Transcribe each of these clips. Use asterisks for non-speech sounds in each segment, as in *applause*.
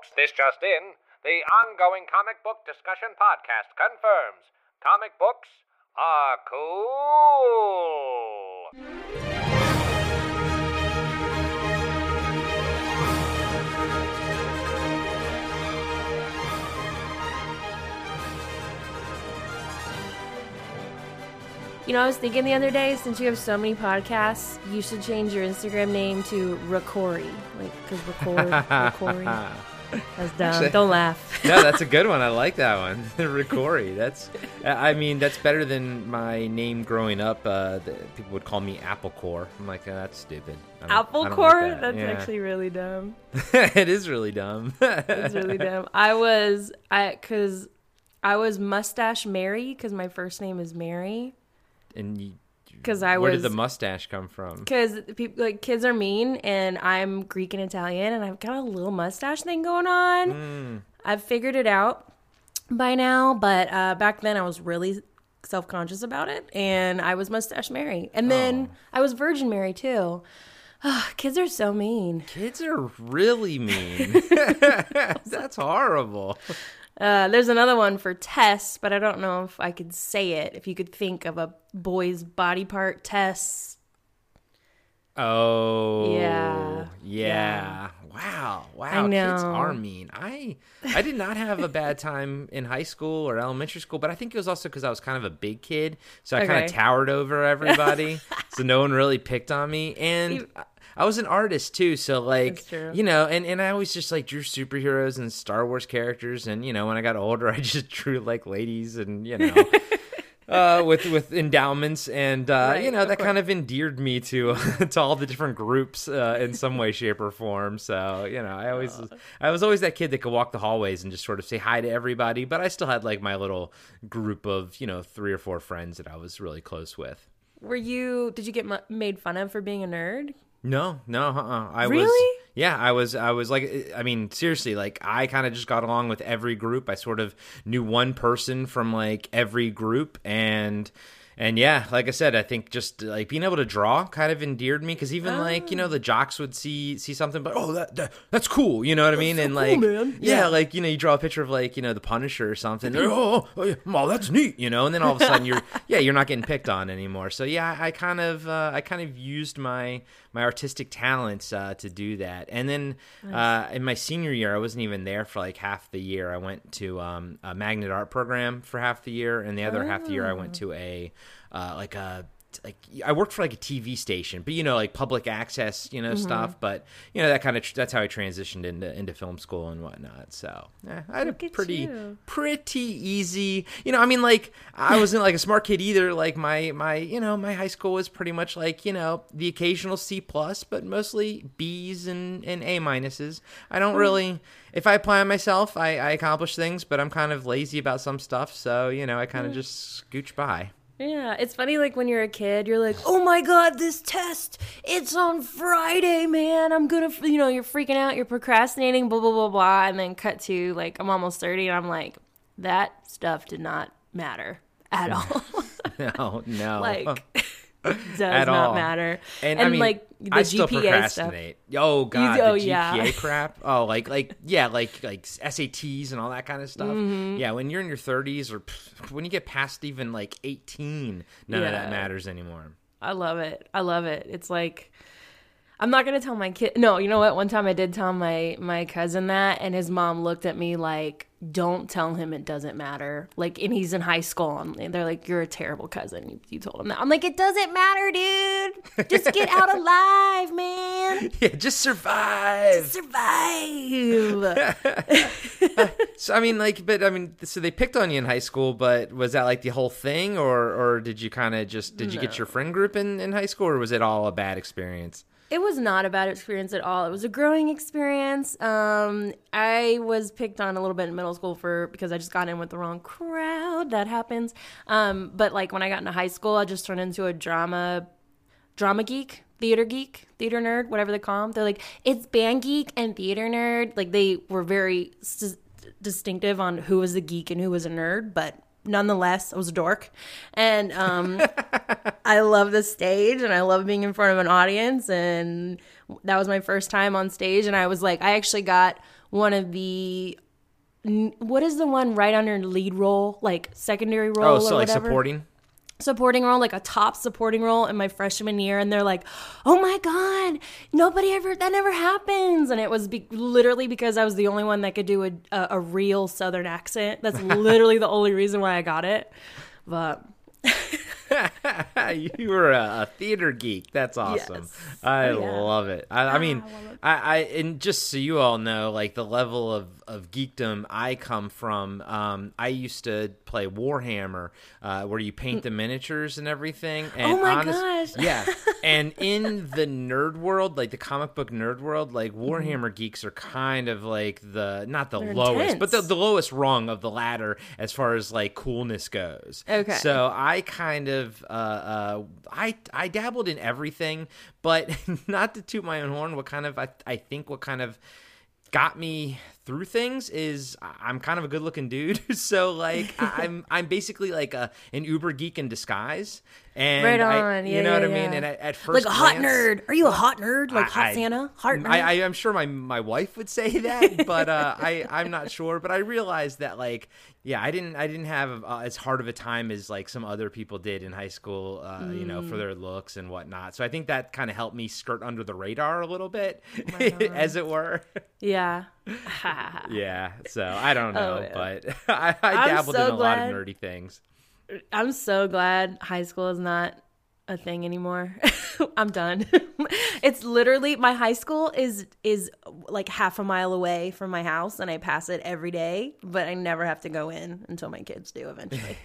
Folks, this just in. The ongoing comic book discussion podcast confirms comic books are cool. You know, I was thinking the other day, since you have so many podcasts, you should change your Instagram name to Ricori. Like, because record, *laughs* Ricori. That's dumb. Actually- Don't laugh. *laughs* no, that's a good one. I like that one. *laughs* Ricori. That's, I mean, that's better than my name growing up. Uh, the, people would call me Apple Core. I'm like, oh, that's stupid. I don't- Apple core? like that. That's Yeah. actually really dumb. *laughs* it is really dumb. It's really dumb. I was, I, because I was Mustache Mary, because my first name is Mary. and you, Because I where was. did the mustache come from? because people like kids are mean and i'm greek and italian and i've got a little mustache thing going on Mm. i've figured it out by now but uh, back then i was really self-conscious about it and i was mustache mary and then Oh. i was virgin mary too kids are so mean Kids are really mean. *laughs* *laughs* that's horrible. Uh, there's another one for tess but i don't know if i could say it if you could think of a boy's body part tess Oh. Yeah. Yeah. Wow. Wow. I Kids are mean. I I did not have a bad time in high school or elementary school, but I think it was also because I was kind of a big kid, so I kind of towered over everybody, *laughs* so no one really picked on me, and. You- I- was an artist too, so like you know, and, and I always just like drew superheroes and Star Wars characters, and you know, when I got older, *laughs* I just drew like ladies and you know, *laughs* uh, with with endowments, and uh, Right, you know that course. kind of endeared me to *laughs* to all the different groups uh, in some way, shape, or form. So you know, I always I was always that kid that could walk the hallways and just sort of say hi to everybody, but I still had like my little group of you know three or four friends that I was really close with. were you did you get mu- made fun of for being a nerd No, no, uh-uh. I was. Really? Yeah, I was. I was like, I mean, seriously, like I kind of just got along with every group. I sort of knew one person from like every group, and and yeah, like I said, I think just like being able to draw kind of endeared me because even like you know the jocks would see see something, but oh that, that that's cool, you know what I mean? and like. Yeah, Yeah. like you know you draw a picture of like you know the Punisher or something. Oh, oh, yeah, oh, that's neat, you know. And then all of a sudden you're *laughs* yeah you're not getting picked on anymore. So yeah, I kind of uh, I kind of used my my artistic talents uh, to do that. And then uh, in my senior year, I wasn't even there for like half the year. I went to um, a magnet art program for half the year, and the other half the year I went to a uh, like a like I worked for like a TV station, but you know, like public access, you know, stuff. But you know, that kind of that's how I transitioned into into film school and whatnot. So eh, I had Look a pretty you. pretty easy. You know, I mean, like I wasn't like a smart kid either. Like my my you know my high school was pretty much like you know the occasional C plus, but mostly B's and and A minuses. I don't really. If I apply myself, I, I accomplish things, but I'm kind of lazy about some stuff. So you know, I kind of just scooch by. Yeah, it's funny. Like when you're a kid, you're like, "Oh my god, this test! It's on Friday, man! I'm gonna, f-" you know, you're freaking out, you're procrastinating, blah blah blah blah." And then cut to like, I'm almost thirty, and I'm like, that stuff did not matter at *laughs* all. No, no, *laughs* like, *laughs* *laughs* does At not all. matter. And, I mean, like the I still GPA stuff. procrastinate. Oh god, oh, the yeah. GPA *laughs* crap. Oh, like like yeah, like like SATs and all that kind of stuff. Mm-hmm. Yeah, when you're in your 30s or pff, when you get past even like 18, none of that matters anymore. I love it. I love it. It's like I'm not gonna tell my kid. No, you know what? One time I did tell my my cousin that, and his mom looked at me like, "Don't tell him it doesn't matter." Like, and he's in high school, and they're like, "You're a terrible cousin." You, you told him that. I'm like, "It doesn't matter, dude. Just get out *laughs* alive, man. Yeah, just survive. Just Survive." *laughs* So I mean, like, but I mean, so they picked on you in high school, but was that like the whole thing, or or did you kind of just did you get your friend group in in high school, or was it all a bad experience? It was not a bad experience at all. It was a growing experience. Um, I was picked on a little bit in middle school for because I just got in with the wrong crowd. That happens. Um, but like when I got into high school, I just turned into a drama drama geek, theater geek, theater nerd, whatever they call them. They're like it's band geek and theater nerd. Like they were very s- distinctive on who was the geek and who was a nerd, but nonetheless, I was a dork, and um, *laughs* I love the stage and I love being in front of an audience. And that was my first time on stage, and I was like, I actually got one of the what is the one right under lead role, like secondary role Oh, or so like whatever? supporting. Supporting role, like a top supporting role in my freshman year, and they're like, "Oh my god, nobody ever that never happens," and it was be- literally because I was the only one that could do a, a a real Southern accent. That's *laughs* literally the only reason why I got it. But *laughs* *laughs* you were a, a theater geek. That's awesome. Yes. I Oh, yeah. love it. I, I mean, I, I and just so you all know, like the level of of geekdom I come from. Um, I used to play Warhammer, uh, where you paint the miniatures and everything. And Oh my honest- gosh. Yeah, *laughs* and in the nerd world, like the comic book nerd world, like Mm-hmm. Warhammer geeks are kind of like the not the lowest, but the, the lowest rung of the ladder as far as like coolness goes. Okay. So I kind of uh, uh, I I dabbled in everything, but *laughs* not to toot my own horn. What kind of I I think what kind of got me through things is I- I'm kind of a good looking dude. *laughs* So like I- *laughs* I'm I'm basically like a an Uber geek in disguise. And right I- on, you yeah, know what yeah, I mean? And at, at first like a hot glance- nerd. Are you a hot nerd? Like hot I- Santa? Hot nerd? I, I, I'm sure my my wife would say *laughs* that, but uh, I I'm not sure. But I realized that like yeah, I didn't I didn't have uh, as hard of a time as like some other people did in high school, uh, you know, Mm. for their looks and whatnot. So I think that kind of helped me skirt under the radar a little bit, Oh as it were. yeah. *laughs* yeah. So I don't *laughs* oh, know, Oh, but *laughs* I, I dabbled so in a lot of nerdy things. I'm so glad high school is not a thing anymore. I'm done. it's literally my high school is is like half a mile away from my house and I pass it every day, but I never have to go in until my kids do eventually.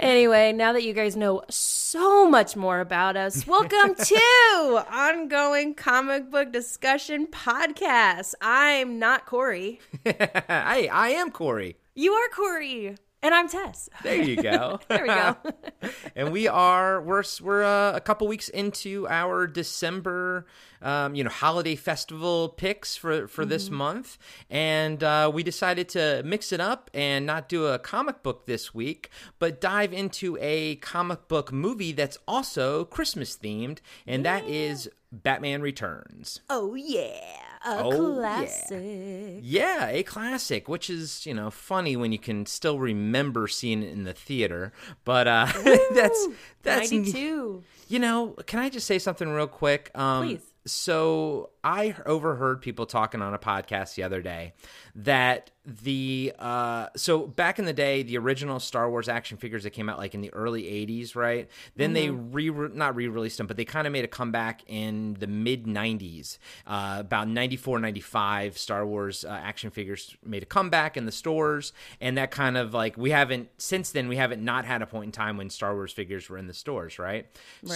Anyway, now that you guys know so much more about us, welcome *laughs* to Ongoing Comic Book Discussion Podcast. I'm not Corey. *laughs* hey, I am Corey. You are Corey. And I'm Tess. *laughs* There you go. *laughs* There we go. *laughs* and we are we're we're uh, a couple weeks into our December um, you know holiday festival picks for for this month, and uh, we decided to mix it up and not do a comic book this week, but dive into a comic book movie that's also Christmas themed, and that is Batman Returns. Oh yeah, a Oh, yeah. classic. Yeah, a classic, which is, you know, funny when you can still remember seeing it in the theater. But uh *laughs* that's that's Ninety-two. You know, can I just say something real quick? Um Please. So I overheard people talking on a podcast the other day that the uh so back in the day the original Star Wars action figures that came out like in the early 80s, right? Then they re not re-released them, but they kind of made a comeback in the mid 90s. Uh about 94 95 Star Wars uh, action figures made a comeback in the stores and that kind of like we haven't since then we haven't not had a point in time when Star Wars figures were in the stores, right?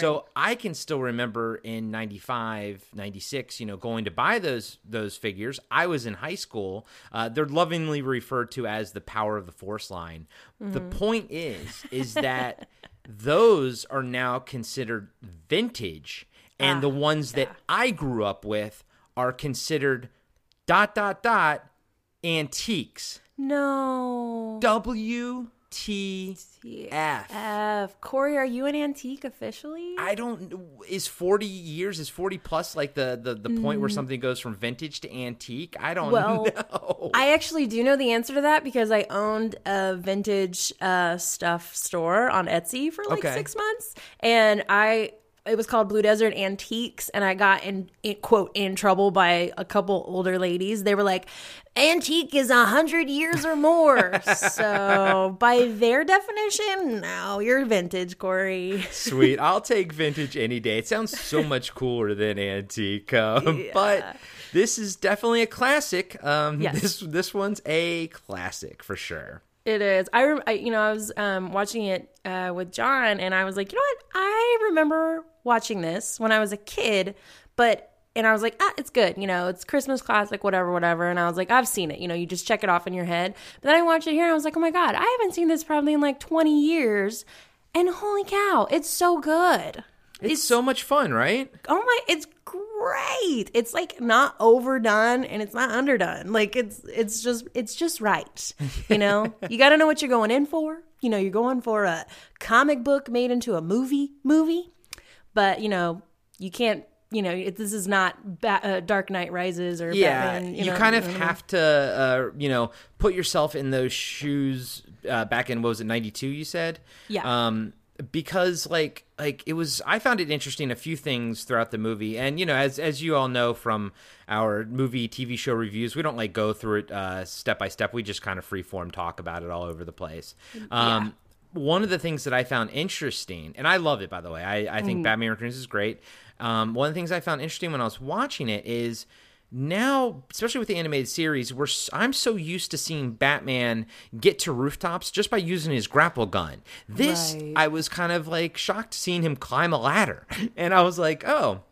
So I can still remember in 95, 96, you know, going to buy those those figures. I was in high school. Uh, they're lovingly referred to as the power of the force line. The point is is that *laughs* those are now considered vintage and the ones that I grew up with are considered dot dot dot antiques. No. WTF. F. Corey, are you an antique officially? I don't is 40 years is 40 plus like the the, the point where something goes from vintage to antique? I don't Mm. Well, *laughs* know. I actually do know the answer to that because I owned a vintage uh, stuff store on Etsy for like Okay. six months, and I it was called Blue Desert Antiques, and I got in, in quote in trouble by a couple older ladies. They were like, "Antique is a hundred years or more," *laughs* so by their definition, no, you're vintage, Corey. Sweet. I'll *laughs* take vintage any day. It sounds so much cooler than antique. Um, But this is definitely a classic. Um, Yes. This this one's a classic for sure. It is. I, rem- I you know, I was um, watching it uh, with John, and I was like, you know what? I remember watching this when I was a kid, but and I was like, ah, it's good. You know, it's Christmas classic, whatever, whatever. And I was like, I've seen it. You know, you just check it off in your head. But then I watched it here, and I was like, oh my god, I haven't seen this probably in like twenty years, and holy cow, it's so good. It's, so much fun, right? oh my it's great. It's like not overdone and it's not underdone. Like it's it's just it's just right you know? *laughs* You got to know what you're going in for. You know you're going for a comic book made into a movie movie. But you know you can't you know it, this is not ba- uh, dark knight rises or yeah Batman, you, know, kind of know. have to uh, you know put yourself in those shoes uh, back in what was it 92 you said? Yeah. um because like like it was i found it interesting a few things throughout the movie. And you know as as you all know from our movie tv show reviews we don't like go through it uh step by step. We just kind of free form talk about it all over the place. Um one of the things that I found interesting, and I love it by the way, I, I think Batman Returns is great. Um, one of the things I found interesting when I was watching it is now, especially with the animated series, we're I'm so used to seeing Batman get to rooftops just by using his grapple gun. This Right. I was kind of like shocked seeing him climb a ladder, *laughs* and I was like, oh.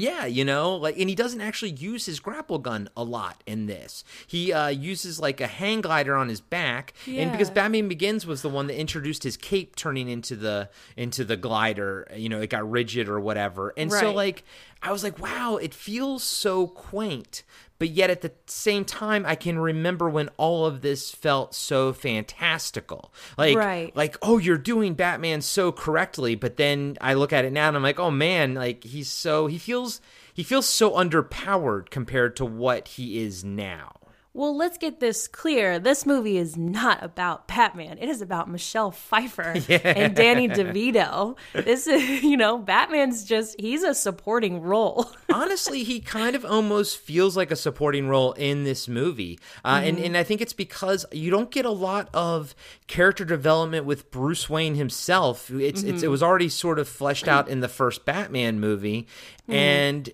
Yeah, you know, like, and he doesn't actually use his grapple gun a lot in this. He uh, uses like a hang glider on his back, and because Yeah. Batman Begins was the one that introduced his cape turning into the into the glider, you know, it got rigid or whatever, and so like I was like, wow, it feels so quaint, but yet at the same time, I can remember when all of this felt so fantastical. Like, Right. like, oh, you're doing Batman so correctly, but then I look at it now and I'm like, oh man, like he's so he feels he feels so underpowered compared to what he is now. Well, let's get this clear. This movie is not about Batman. It is about Michelle Pfeiffer *laughs* and Danny DeVito. This is, you know, Batman's just, he's a supporting role. *laughs* honestly, he kind of almost feels like a supporting role in this movie. Uh, and, mm-hmm. and I think it's because you don't get a lot of character development with Bruce Wayne himself. It's, it's it mm-hmm. was already sort of fleshed *clears throat* out in the first Batman movie. Mm-hmm. And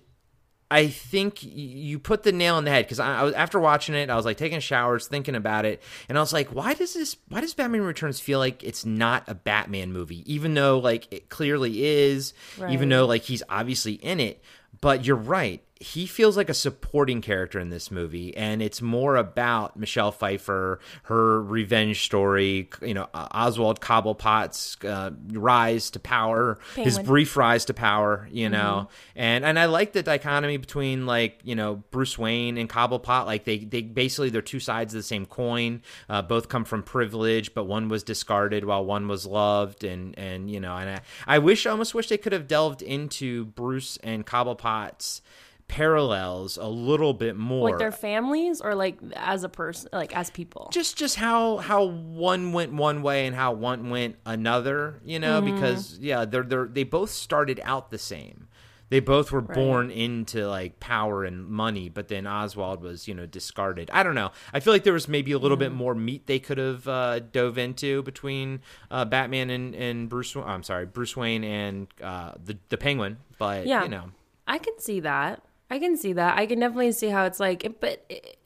I think you put the nail on the head because I, I was after watching it, I was like taking showers, thinking about it, and I was like, why does this? Why does Batman Returns feel like it's not a Batman movie, even though like it clearly is, even though like he's obviously in it. But you're right. He feels like a supporting character in this movie, and it's more about Michelle Pfeiffer, her revenge story. You know, Oswald Cobblepot's uh, rise to power, his brief rise to power. You know, Mm-hmm. and and I like the dichotomy between like you know Bruce Wayne and Cobblepot. Like they they basically they're two sides of the same coin. Uh, both come from privilege, but one was discarded while one was loved. And and you know, and I, I wish I almost wish they could have delved into Bruce and Cobblepot's parallels a little bit more like their families or like as a person, like as people. just just how how one went one way and how one went another you know Mm-hmm. because yeah they're they're they both started out the same they both were born into like power and money but then oswald was you know discarded i don't know i feel like there was maybe a little Mm. bit more meat they could have uh, dove into between uh, batman and and bruce i'm sorry bruce wayne and uh, the the penguin but Yeah. you know I can see that. I can see that. I can definitely see how it's like, but it,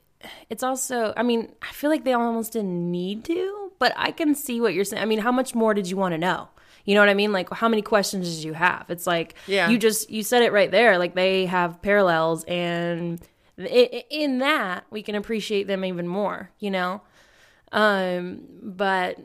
it's also, I mean, I feel like they almost didn't need to, but I can see what you're saying. I mean, how much more did you want to know? You know what I mean? Like, how many questions did you have? It's like, Yeah. you just, you said it right there. Like, they have parallels, and in that, we can appreciate them even more, you know? Um, but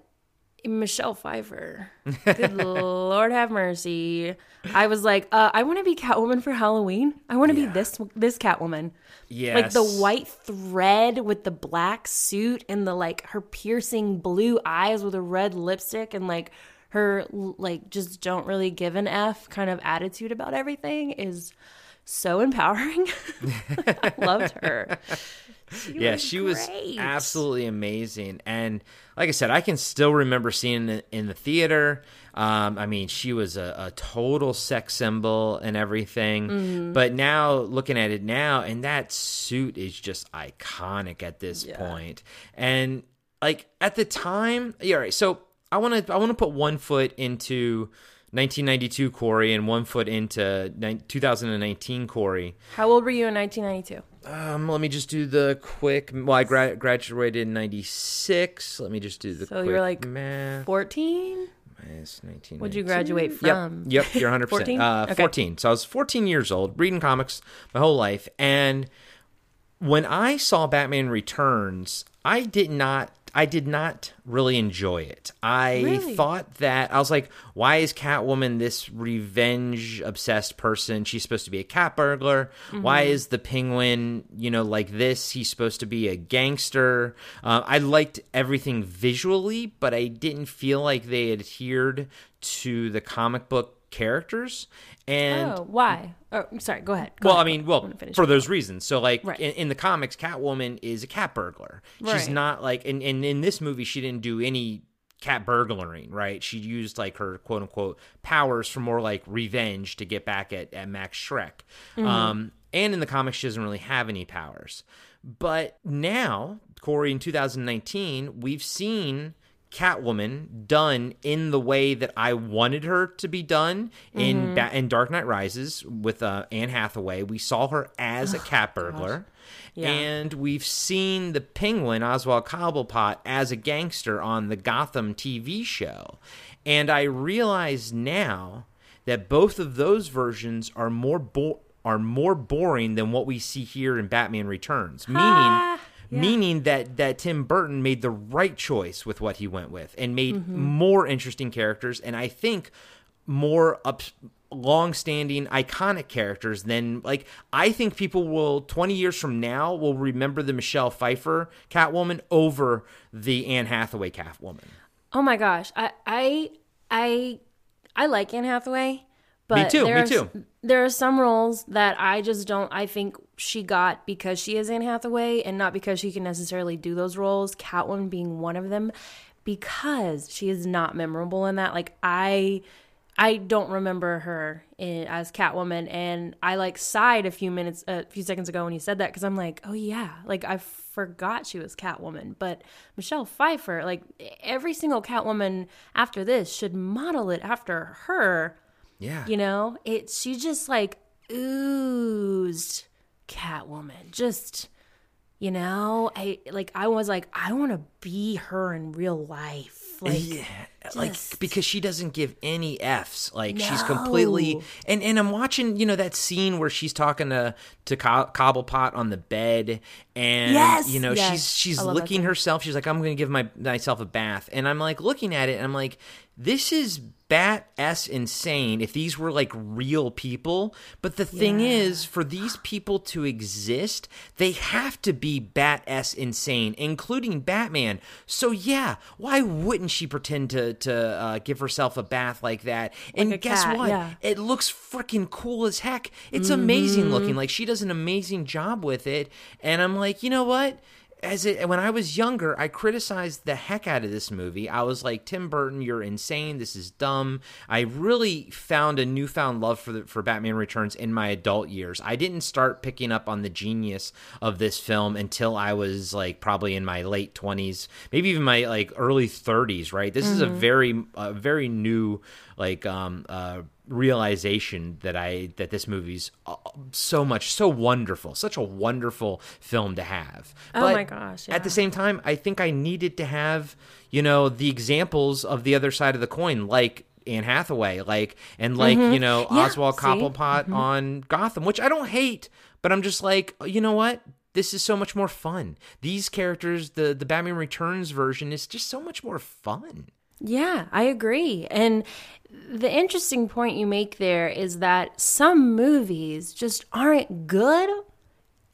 Michelle Pfeiffer, good *laughs* Lord have mercy. I was like, uh, I want to be Catwoman for Halloween. I want to Yeah. be this this Catwoman. yes Like the white thread with the black suit and the like her piercing blue eyes with a red lipstick and like her like just don't really give an F kind of attitude about everything is so empowering. *laughs* I loved her. *laughs* She yeah, was she was absolutely amazing. And like I said, I can still remember seeing it in the theater. Um, I mean, she was a, a total sex symbol and everything. Mm-hmm. But now looking at it now, and that suit is just iconic at this point. And like at the time, yeah, all right. So I want to I want to put one foot into 1992 Corey and one foot into ni- 2019 Corey. How old were you in 1992? Um, let me just do the quick. Well, I gra- graduated in '96. Let me just do the So quick you were like math. 14? Minus 19. What'd you graduate from? yep, you're 100. percent uh, Okay. 14. So I was 14 years old, reading comics my whole life, and when I saw Batman Returns, I did not. I did not really enjoy it. I Really? thought that I was like, why is Catwoman this revenge obsessed person? She's supposed to be a cat burglar. Why Mm-hmm. is the Penguin, you know, like this? He's supposed to be a gangster. Uh, I liked everything visually, but I didn't feel like they adhered to the comic book characters. And oh, why? Oh, sorry. Go ahead. Go well, I mean, well, wanna for those reasons. So, like Right. in, in the comics, Catwoman is a cat burglar. She's Right. not like, and, and in this movie, she didn't do any cat burglaring, right? She used like her quote unquote powers for more like revenge to get back at, at Max Shreck. Mm-hmm. Um, and in the comics, she doesn't really have any powers. But now, Corey, in 2019, we've seen Catwoman done in the way that I wanted her to be done in ba- in Dark Knight Rises with uh, Anne Hathaway. We saw her as a *sighs* cat burglar. Yeah. And we've seen the Penguin, Oswald Cobblepot, as a gangster on the Gotham TV show. And I realize now that both of those versions are more bo- are more boring than what we see here in Batman Returns. Meaning yeah. meaning that that Tim Burton made the right choice with what he went with and made Mm-hmm. more interesting characters and I think more up long-standing iconic characters than like I think people will 20 years from now will remember the Michelle Pfeiffer Catwoman over the Anne Hathaway Catwoman. Oh my gosh, I I I I like Anne Hathaway, but too, there me are, too. There are some roles that I just don't. I think she got because she is Anne Hathaway, and not because she can necessarily do those roles. Catwoman being one of them, because she is not memorable in that. Like I. I don't remember her in, as Catwoman, and I like sighed a few minutes, a few seconds ago when you said that because I'm like, oh yeah, like I forgot she was Catwoman. But Michelle Pfeiffer, like every single Catwoman after this should model it after her. Yeah. You know, it she just like oozed Catwoman. Just you know, I like I was like I want to be her in real life. Like yeah, like just- because she doesn't give any f's. Like she's completely and and I'm watching, you know, that scene where she's talking to to Co- Cobblepot on the bed, and Yes, you know yes. she's she's I love that licking herself. She's like, I'm going to give my myself a bath, and I'm like looking at it, and I'm like, this is bat s insane. If these were like real people, but the thing Yeah. is, for these people to exist, they have to be bat s insane, including Batman. So yeah, why wouldn't she pretend to to uh, give herself a bath like that? and a guess cat, what? yeah. It looks freaking cool as heck. It's amazing Mm-hmm. looking. Like she does an amazing job with it, and I'm like, you know what? As it when I was younger, I criticized the heck out of this movie. I was like, Tim Burton, you're insane. This is dumb. I really found a newfound love for the, for Batman Returns in my adult years. I didn't start picking up on the genius of this film until I was like probably in my late 20s, maybe even my like early 30s. Right? This is a very a very new like um uh realization that I that this movie's uh, so much so wonderful, such a wonderful film to have. Oh But my gosh, At the same time, I think I needed to have, you know, the examples of the other side of the coin like Anne Hathaway, like and like, you know, Mm-hmm. Yeah, Oswald see? Mm-hmm. Cobblepot on Gotham, which I don't hate, but I'm just like, you know what? This is so much more fun. These characters, the the Batman Returns version is just so much more fun. Yeah, I agree. And the interesting point you make there is that some movies just aren't good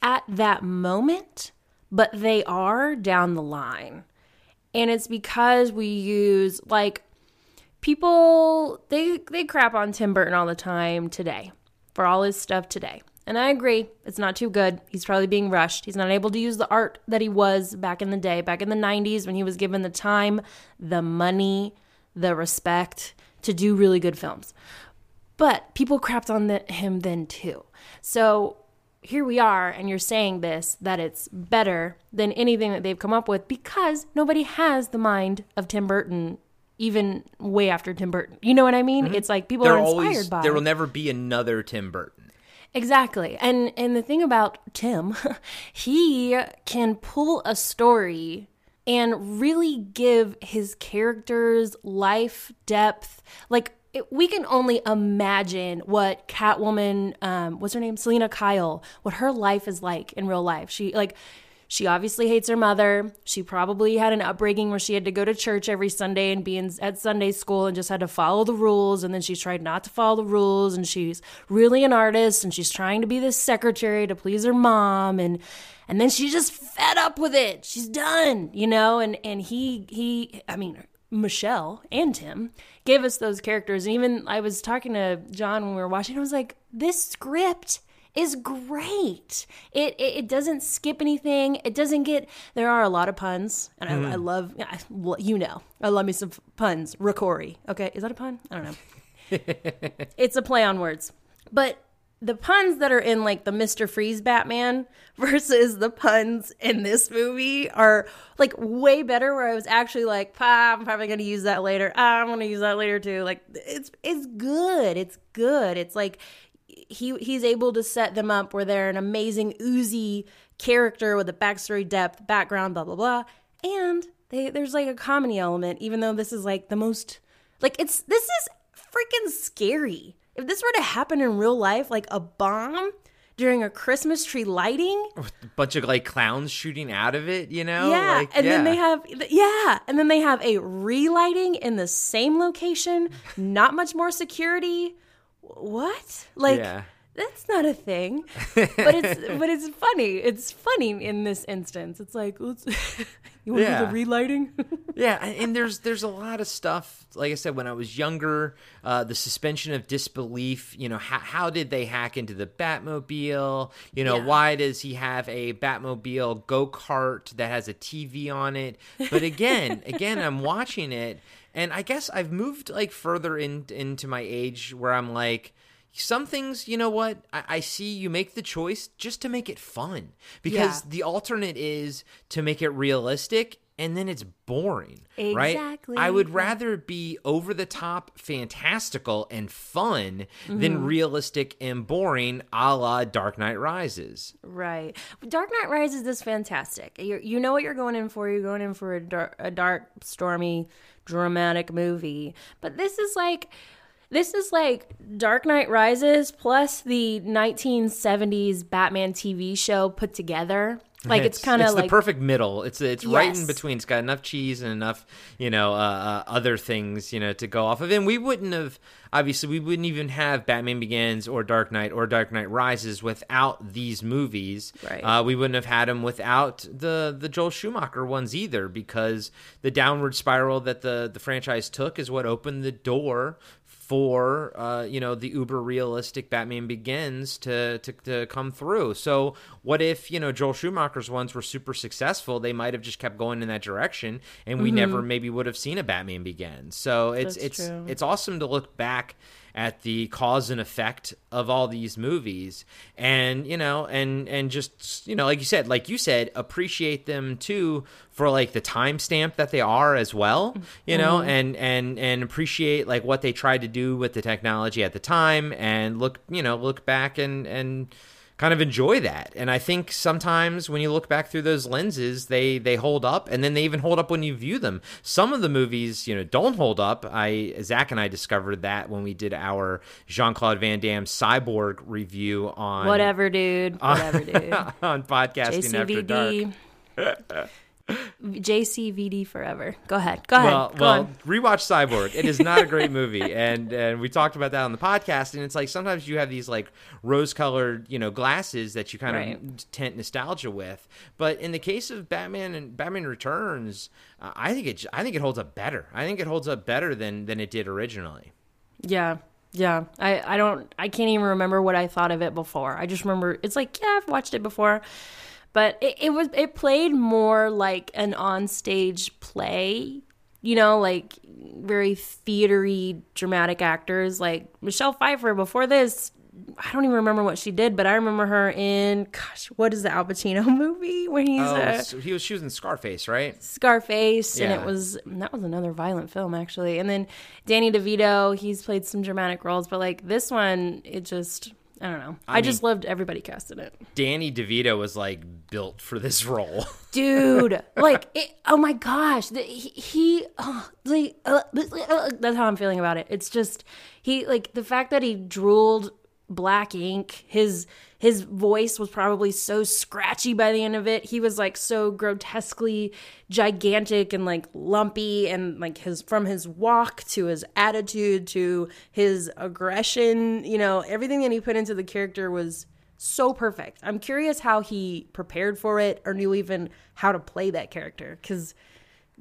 at that moment, but they are down the line. And it's because we use like people they they crap on Tim Burton all the time today for all his stuff today. And I agree, it's not too good. He's probably being rushed. He's not able to use the art that he was back in the day, back in the 90s when he was given the time, the money, the respect to do really good films. But people crapped on the, him then too. So here we are, and you're saying this that it's better than anything that they've come up with because nobody has the mind of Tim Burton, even way after Tim Burton. You know what I mean? Mm-hmm. It's like people There are inspired always by there will never be another Tim Burton. Exactly. And and the thing about Tim, *laughs* he can pull a story and really give his characters life depth. Like it, we can only imagine what Catwoman, um, what's her name, Selina Kyle, what her life is like in real life. She like She obviously hates her mother. She probably had an upbringing where she had to go to church every Sunday and be in, at Sunday school and just had to follow the rules. And then she tried not to follow the rules. And she's really an artist and she's trying to be this secretary to please her mom. And and then she's just fed up with it. She's done, you know. And and he he, I mean, Michelle and Tim gave us those characters. And even I was talking to John when we were watching. I was like, this script is great. It, it, it doesn't skip anything. It doesn't get. There are a lot of puns, and I, I love. I, you know, I love me some puns. Ricori. Okay, is that a pun? I don't know. *laughs* it's a play on words, but the puns that are in like the Mr. Freeze Batman *laughs* versus the puns in this movie are like way better where I was actually like, I'm probably gonna use that later. Ah, I'm gonna use that later too. Like it's it's good. It's good. It's like he he's able to set them up where they're an amazing oozy character with a backstory depth, background, blah blah blah. And they there's like a comedy element, even though this is like the most like it's this is freaking scary. If this were to happen in real life, like a bomb during a Christmas tree lighting, a bunch of like clowns shooting out of it, you know? yeah, Like, and then they have yeah, and then they have a relighting in the same location, not much more security. What? Like Yeah. that's not a thing. *laughs* But it's but it's funny. It's funny in this instance. It's like *laughs* you want to do the relighting? *laughs* Yeah, and and there's there's a lot of stuff. Like I said, when I was younger, uh, the suspension of disbelief. You know, how, how did they hack into the Batmobile? You know, Yeah. why does he have a Batmobile go kart that has a TV on it? But again, again, I'm watching it, and I guess I've moved like further in into my age where I'm like. Some things, you know what? I, I see you make the choice just to make it fun because Yeah. the alternate is to make it realistic and then it's boring, right? Exactly. I would rather be over the top, fantastical, and fun Mm-hmm. than realistic and boring, a la Dark Knight Rises. Right. Dark Knight Rises is fantastic. you you know what you're going in for. You're going in for a dark, a dark, stormy, dramatic movie. But this is like. This is like Dark Knight Rises plus the 1970s Batman TV show put together. Like it's, kind of it's like the perfect middle. It's it's right in between. It's got enough cheese and enough you know uh, uh, other things you know to go off of. And we wouldn't have obviously we wouldn't even have Batman Begins or Dark Knight or Dark Knight Rises without these movies. Right. Uh, we wouldn't have had them without the the Joel Schumacher ones either, because the downward spiral that the the franchise took is what opened the door for uh, you know the uber realistic Batman Begins to, to to come through. So what if you know Joel Schumacher's ones were super successful? They might have just kept going in that direction, and we never maybe would have seen a Batman Begins. So it's That's it's true. it's awesome to look back at the cause and effect of all these movies. And you know and and just you know like you said like you said appreciate them too for like the timestamp that they are as well you know mm-hmm. and and and appreciate like what they tried to do with the technology at the time and look you know look back and and kind of enjoy that. And i think sometimes when you look back through those lenses they they hold up and then they even hold up when you view them. Some of the movies you know don't hold up. I zach and i discovered that when we did our jean-claude van damme cyborg review on whatever, dude. Whatever, dude. *laughs* on podcasting after dark *laughs* JCVD. Forever. Go ahead. Go ahead. well, Go well, on. rewatch Cyborg. It is not a great *laughs* movie, and and we talked about that on the podcast. And it's like sometimes you have these like rose-colored, you know, glasses that you kind Right. of tint nostalgia with. But in the case of Batman and Batman Returns, uh, I think it I think it holds up better. I think it holds up better than than it did originally. Yeah. Yeah. I, I don't I can't even remember what I thought of it before. I just remember it's like, yeah, I've watched it before. But it, it was it played more like an onstage play, you know, like very theatery dramatic actors like Michelle Pfeiffer before this I don't even remember what she did, but I remember her in gosh, what is the Al Pacino *laughs* movie when he's Oh, uh, so he was she was in Scarface, right? Scarface, and it was that was another violent film actually. And then Danny DeVito, he's played some dramatic roles, but like this one, it just I don't know. I, just loved everybody cast in it, Danny DeVito was like built for this role. *laughs* dude. like, it, oh my gosh, the, he, he oh, like uh, that's how I'm feeling about it. It's just he like the fact that he drooled black ink. His his voice was probably so scratchy by the end of it. He was like so grotesquely gigantic and like lumpy and like his from his walk to his attitude to his aggression, you know, everything that he put into the character was so perfect. I'm curious how he prepared for it or knew even how to play that character cuz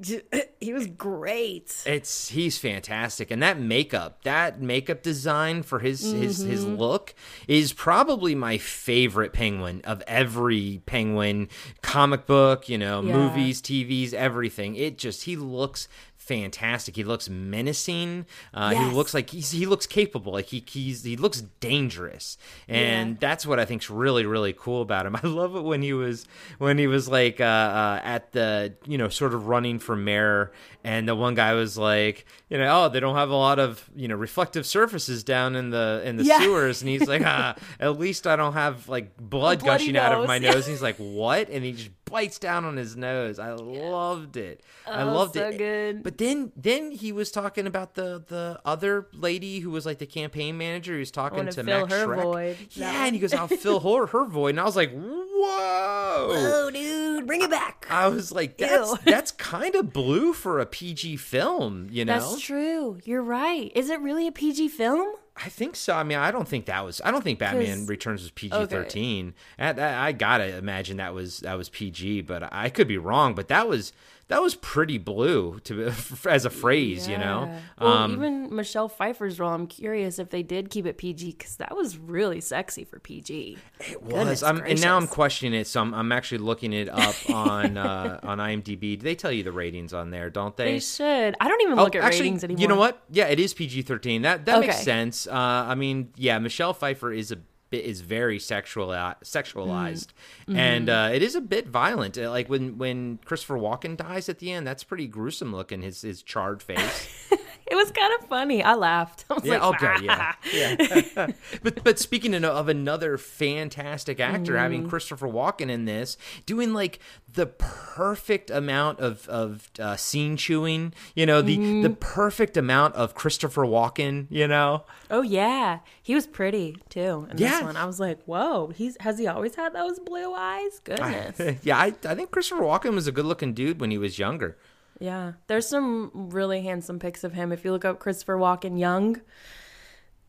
*laughs* he was great. It's he's fantastic, and that makeup, that makeup design for his his his Mm-hmm. look is probably my favorite penguin of every penguin comic book. You know, Yeah. movies, TVs, everything. It just he looks fantastic. He looks menacing. Uh, Yes. He looks like he's he looks capable. Like he he's he looks dangerous, and Yeah. that's what I think's really really cool about him. *laughs* I love it when he was when he was like uh, uh, at the you know sort of running for mayor, and the one guy was like you know oh they don't have a lot of you know reflective surfaces down in the in the Yeah. sewers, and he's like *laughs* ah at least I don't have like blood gushing out of nose. my Yeah. nose. *laughs* And he's like what, and he just bites down on his nose. I loved it. I Oh, loved so it. good. But then then he was talking about the the other lady who was like the campaign manager. He was talking to fill Max her Shreck. void. Yeah, and he goes, "I'll fill *laughs* her her void," and I was like, "Whoa!" Oh, dude, bring it back. I was like, "That's Ew. that's kind of blue for a PG film," you know. That's true. You're right. Is it really a PG film? I think so. I mean, I don't think that was. I don't think Batman Returns was oh, PG thirteen. I, I, I gotta imagine that was that was PG, but I could be wrong. But that was that was pretty blue to *laughs* as a phrase, you know. Well, Um, even Michelle Pfeiffer's role, I'm curious if they did keep it PG because that was really sexy for PG. It was. I'm, and now I'm questioning it, so I'm, I'm actually looking it up *laughs* on uh, on IMDb. Do they tell you the ratings on there? Don't they? They should. I don't even Oh, look at actually, ratings anymore. you know what? Yeah, it is PG thirteen. That that makes sense. Uh, I mean, yeah, Michelle Pfeiffer is a bit is very sexual sexualized, Mm-hmm. and uh, it is a bit violent. Uh, Like when when Christopher Walken dies at the end, that's pretty gruesome looking. His his charred face. *laughs* It was kind of funny. I laughed. *laughs* I Yeah, like, okay, yeah, *laughs* yeah. *laughs* but but speaking of, another fantastic actor, Mm-hmm. having Christopher Walken in this, doing like the perfect amount of of uh, scene chewing, you know, the Mm-hmm. the perfect amount of Christopher Walken, you know. Oh yeah, he was pretty too in Yeah. this one. I was like, whoa, he's has he always had those blue eyes? Goodness. yeah, I, I think Christopher Walken was a good looking dude when he was younger. Yeah, there's some really handsome pics of him. If you look up Christopher Walken young,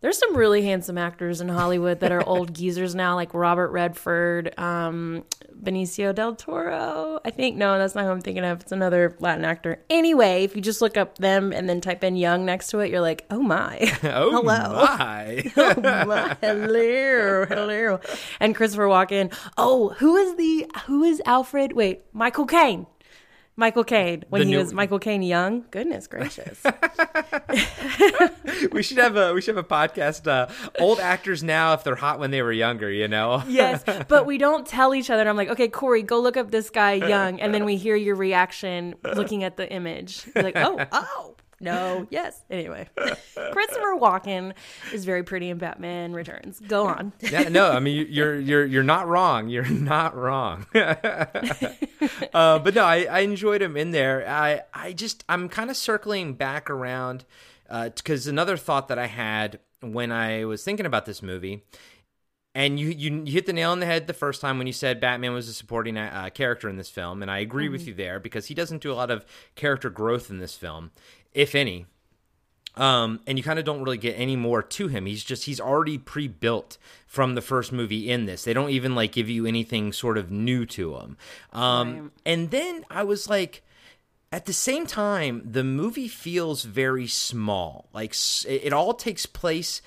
there's some really handsome actors in Hollywood that are *laughs* old geezers now, like Robert Redford, um, Benicio del Toro. I think no, that's not who I'm thinking of. It's another Latin actor. Anyway, if you just look up them and then type in young next to it, you're like, oh my. *laughs* *laughs* Oh Hello. my! My- hello, hello. And Christopher Walken. Oh, who is the who is Alfred? Wait, Michael Caine. Michael Caine when The he new- was Michael Caine young. Goodness gracious. *laughs* we should have a we should have a podcast. Uh, old actors now, if they're hot when they were younger, you know. *laughs* yes, but we don't tell each other. And I'm like, okay, Corey, go look up this guy young, and then we hear your reaction looking at the image. You're like, *laughs* oh, oh. No, *laughs* yes. Anyway, *laughs* Christopher Walken is very pretty in Batman Returns. Go on. yeah, no, I mean you're you're you're not wrong. You're *laughs* not wrong. uh, but no, I, I enjoyed him in there. I I just I'm kind of circling back around because another thought that I had when I was thinking about this movie. And you, you you hit the nail on the head the first time when you said Batman was a supporting uh, character in this film, and I agree with you there because he doesn't do a lot of character growth in this film, if any. Um, and you kind of don't really get any more to him. He's just he's already pre-built from the first movie in this. They don't even like give you anything sort of new to him. Um, and then I was like, at the same time, the movie feels very small. Like it it all takes place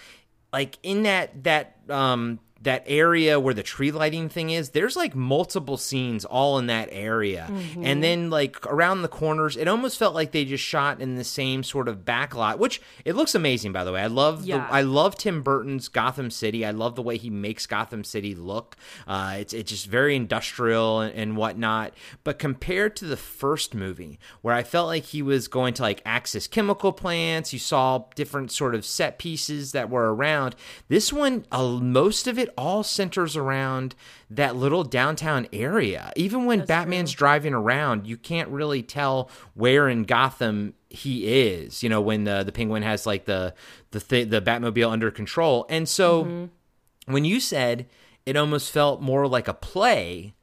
like in that that um that area where the tree lighting thing is there's like multiple scenes all in that area. And then like around the corners it almost felt like they just shot in the same sort of backlot which it looks amazing by the way. I love Yeah. the i love tim burton's gotham city. I love the way he makes gotham city look. Uh it's it's just very industrial and, and whatnot. But compared to the first movie where i felt like he was going to like access chemical plants you saw different sort of set pieces that were around this one uh, most of it all centers around that little downtown area even when batman's driving around you can't really tell where in gotham he is you know when the the penguin has like the the th- the batmobile under control and so mm-hmm. when you said it almost felt more like a play,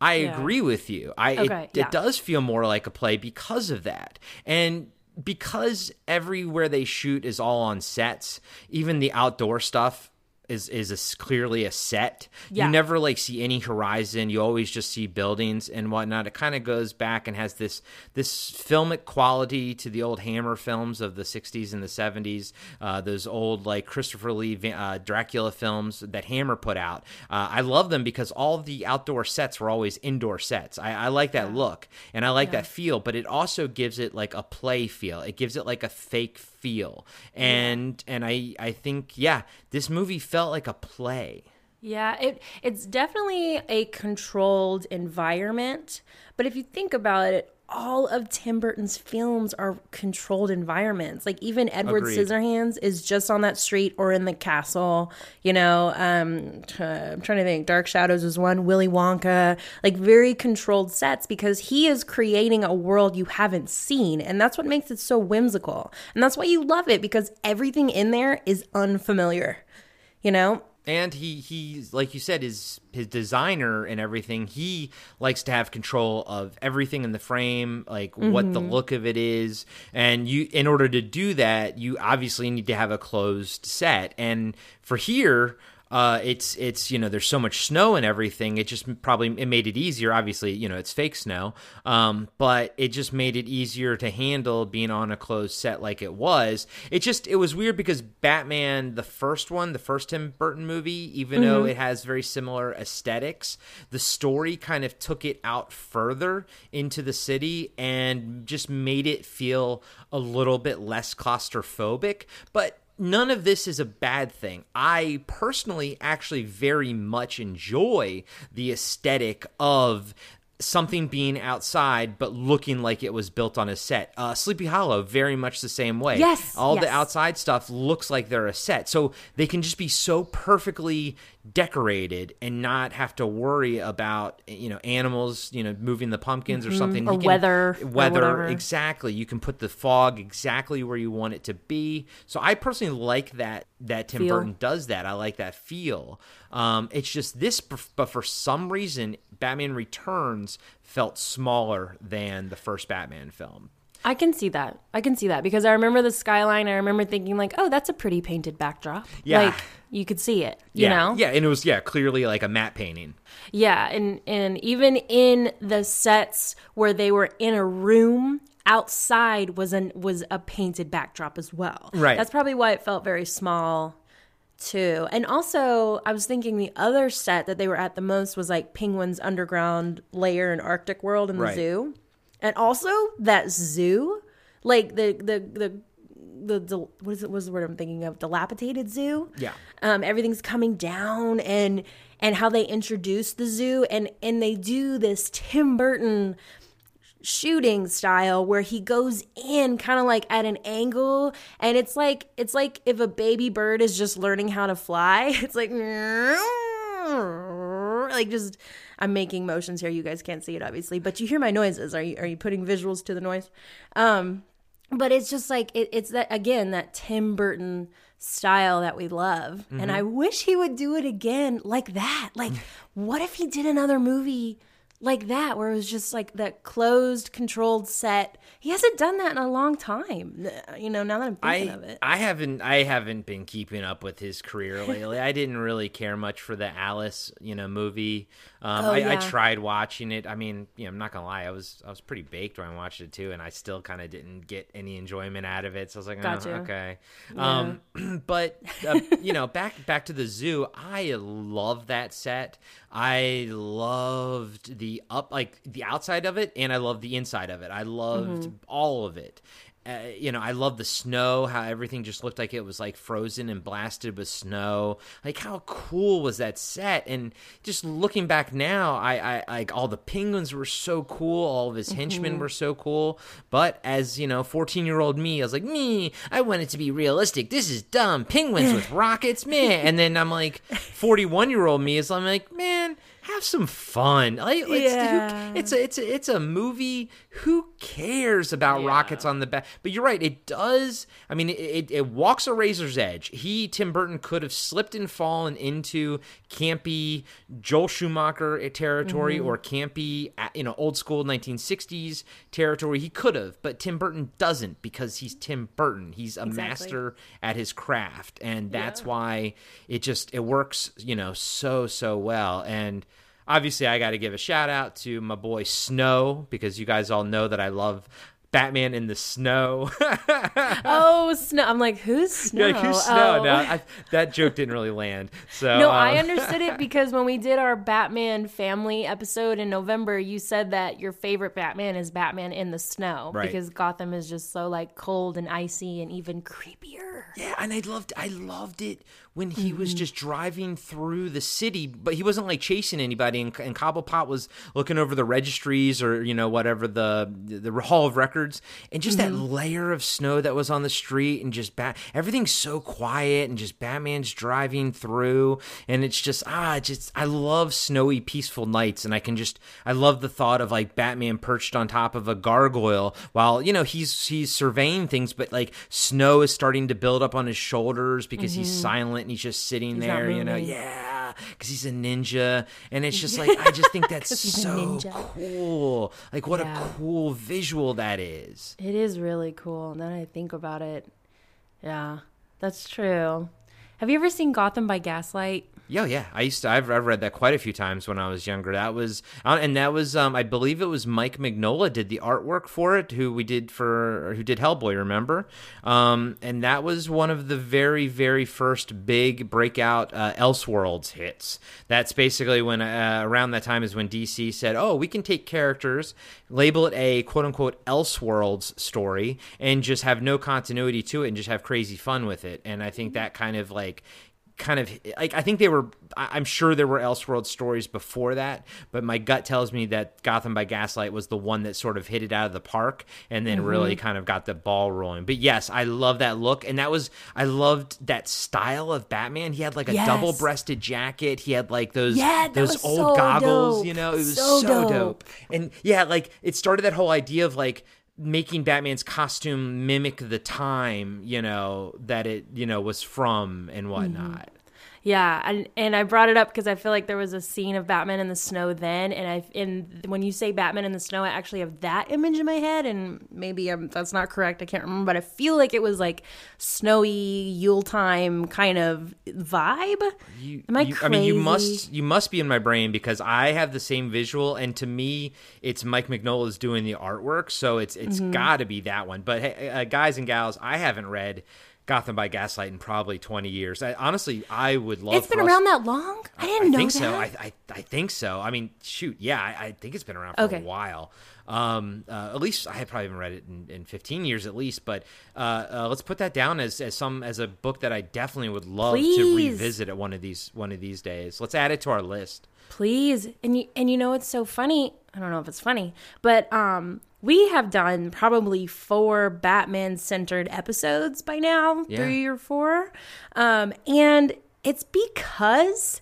I Yeah. agree with you. I Okay, it, yeah. it does feel more like a play because of that. And because everywhere they shoot is all on sets, even the outdoor stuff is is a clearly a set. Yeah. You never like see any horizon. You always just see buildings and whatnot. It kind of goes back and has this this filmic quality to the old Hammer films of the '60s and the '70s. Uh, those old like Christopher Lee uh, Dracula films that Hammer put out. Uh, I love them because all the outdoor sets were always indoor sets. I, I like that look and I like that feel, but it also gives it like a play feel. It gives it like a fake feel, and and I I think yeah, this movie felt like a play. Yeah, it it's definitely a controlled environment, but if you think about it, all of Tim Burton's films are controlled environments. Like even Edward Agreed. Scissorhands is just on that street or in the castle. You know, um, t- I'm trying to think. Dark Shadows is one. Willy Wonka, like very controlled sets because he is creating a world you haven't seen, and that's what makes it so whimsical, and that's why you love it because everything in there is unfamiliar. You know, and he he's like you said is his designer and everything he likes to have control of everything in the frame like what the mm-hmm. look of it is. And you in order to do that you obviously need to have a closed set. And for here uh, it's it's you know there's so much snow and everything. It just probably it made it easier. Obviously, you know it's fake snow, um, but it just made it easier to handle being on a closed set like it was. It just it was weird because Batman, the first one, the first Tim Burton movie, even though it has very similar aesthetics, the story kind of took it out further into the city and just made it feel a little bit less claustrophobic, but none of this is a bad thing. I personally actually very much enjoy the aesthetic of something being outside but looking like it was built on a set. Uh, Sleepy Hollow, very much the same way. Yes, All the outside stuff looks like they're a set. So they can just be so perfectly decorated and not have to worry about you know animals you know moving the pumpkins or something Mm-hmm. Or can- weather weather whatever. exactly you can put the fog exactly where you want it to be so i personally like that that tim Feel. burton does that i like that feel um, it's just this but for some reason batman returns felt smaller than the first batman film I can see that. I can see that because I remember the skyline. I remember thinking like, "Oh, that's a pretty painted backdrop." Yeah. like you could see it. You yeah know, yeah and it was yeah clearly like a matte painting yeah, and and even in the sets where they were in a room, outside was an was a painted backdrop as well. Right. That's probably why it felt very small. Too. And also, I was thinking the other set that they were at the most was like Penguin's underground layer in Arctic World in the Right. zoo. And also that zoo, like the the the the, the what is it was the word I'm thinking of? Dilapidated zoo. Yeah. Um, everything's coming down and and how they introduce the zoo and and they do this Tim Burton shooting style where he goes in kind of like at an angle and it's like it's like if a baby bird is just learning how to fly *laughs* it's like *laughs* like just I'm making motions here. You guys can't see it obviously but you hear my noises. Are you are you putting visuals to the noise? Um but it's just like it, it's that again that Tim Burton style that we love. And I wish he would do it again like that. Like *laughs* what if he did another movie like that where it was just like that closed controlled set? He hasn't done that in a long time you know now that i'm thinking I of it. I haven't I haven't been keeping up with his career lately. I didn't really care much for the Alice you know movie. Um, Oh, I, I tried watching it. I mean, you know, I'm not gonna lie, I was I was pretty baked when I watched it too, and I still kind of didn't get any enjoyment out of it. So I was like, Gotcha. oh, okay. Um, *clears throat* but uh, you know, back back to the zoo. I love that set. I loved the up like the outside of it, and I loved the inside of it. I loved all of it. Uh, you know, I love the snow, how everything just looked like it was like frozen and blasted with snow. Like, how cool was that set? And just looking back now, I, I like all the penguins were so cool, all of his henchmen were so cool. But as you know, 14 year old me, I was like, me, I want it to be realistic. This is dumb. Penguins with *laughs* rockets, man. And then I'm like, 41 year old me is I'm like, man, have some fun. Like, it's, Yeah. it's a it's a, it's a movie. Who cares about Yeah. rockets on the back? But you're right. It does. I mean, it, it, walks a razor's edge. He Tim Burton could have slipped and fallen into campy Joel Schumacher territory Mm-hmm. or campy you know old school 1960s territory. He could have, but Tim Burton doesn't because he's Tim Burton. He's a Exactly. master at his craft, and that's why it just it works. You know, so so well and. Obviously, I got to give a shout out to my boy Snow because you guys all know that I love Batman in the snow. *laughs* Oh, snow! I'm like, who's snow? Like, who's Snow? Oh. No, I, that joke didn't really land. So No, um, I understood it because when we did our Batman family episode in November, you said that your favorite Batman is Batman in the snow Right. because Gotham is just so like cold and icy and even creepier. Yeah, and I loved I loved it when he Mm-hmm. was just driving through the city, but he wasn't like chasing anybody. And, and Cobblepot was looking over the registries or you know whatever the the Hall of Records, and just Mm-hmm. that layer of snow that was on the street, and just bat everything's so quiet, and just Batman's driving through, and it's just ah, just I love snowy, peaceful nights, and I can just I love the thought of like Batman perched on top of a gargoyle while you know he's he's surveying things, but like snow is starting to build up on his shoulders because he's silent and he's just sitting Mm-hmm. there, you know, yeah, because he's a ninja, and it's just like I just think *laughs* that's so cool. Like what Yeah. a cool visual that is. It is really cool. And then I think about it, yeah, that's true. Have you ever seen Gotham by Gaslight? Yeah, yeah. I used to. I've, I've read that quite a few times when I was younger. That was, uh, and that was. Um, I believe it was Mike Mignola did the artwork for it, who we did for, who did Hellboy. Remember? Um, and that was one of the very, very first big breakout uh, Elseworlds hits. That's basically when uh, around that time is when DC said, "Oh, we can take characters, label it a quote unquote Elseworlds story, and just have no continuity to it, and just have crazy fun with it." And I think that kind of like kind of like I think they were I'm sure there were Elseworld stories before that, but my gut tells me that Gotham by Gaslight was the one that sort of hit it out of the park and then really Mm-hmm. kind of got the ball rolling. But yes, I love that look and that was I loved that style of Batman. He had like a Yes. double-breasted jacket. He had like those Yeah, those old so goggles, dope. you know, it was So so, dope. dope. And yeah, like it started that whole idea of like making Batman's costume mimic the time, you know, that it, you know, was from and mm-hmm. whatnot. Yeah, and and I brought it up because I feel like there was a scene of Batman in the snow then, and I and when you say Batman in the snow, I actually have that image in my head, and maybe um that's not correct. I can't remember, but I feel like it was like snowy Yule time kind of vibe. You, Am I you- I mean, you must you must be in my brain because I have the same visual, and to me, it's Mike Mignola's doing the artwork, so it's it's Mm-hmm. got to be that one. But hey, uh, guys and gals, I haven't read Gotham by Gaslight in probably twenty years. I, honestly, I would love. It's been us- around that long. I didn't I know think that. so. I, I I think so. I mean, shoot, yeah, I, I think it's been around for Okay. a while. Um, uh, at least I probably haven't read it in, in 15 years at least. But uh, uh, let's put that down as, as some as a book that I definitely would love to revisit at one of these one of these days. Let's add it to our list. please and you and you know it's so funny i don't know if it's funny but um we have done probably four batman centered episodes by now Yeah. three or four. Um and it's because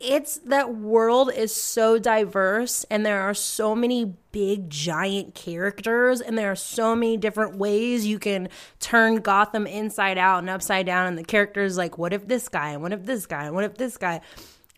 it's that world is so diverse and there are so many big giant characters and there are so many different ways you can turn gotham inside out and upside down and the characters like what if this guy? And what if this guy? And what if this guy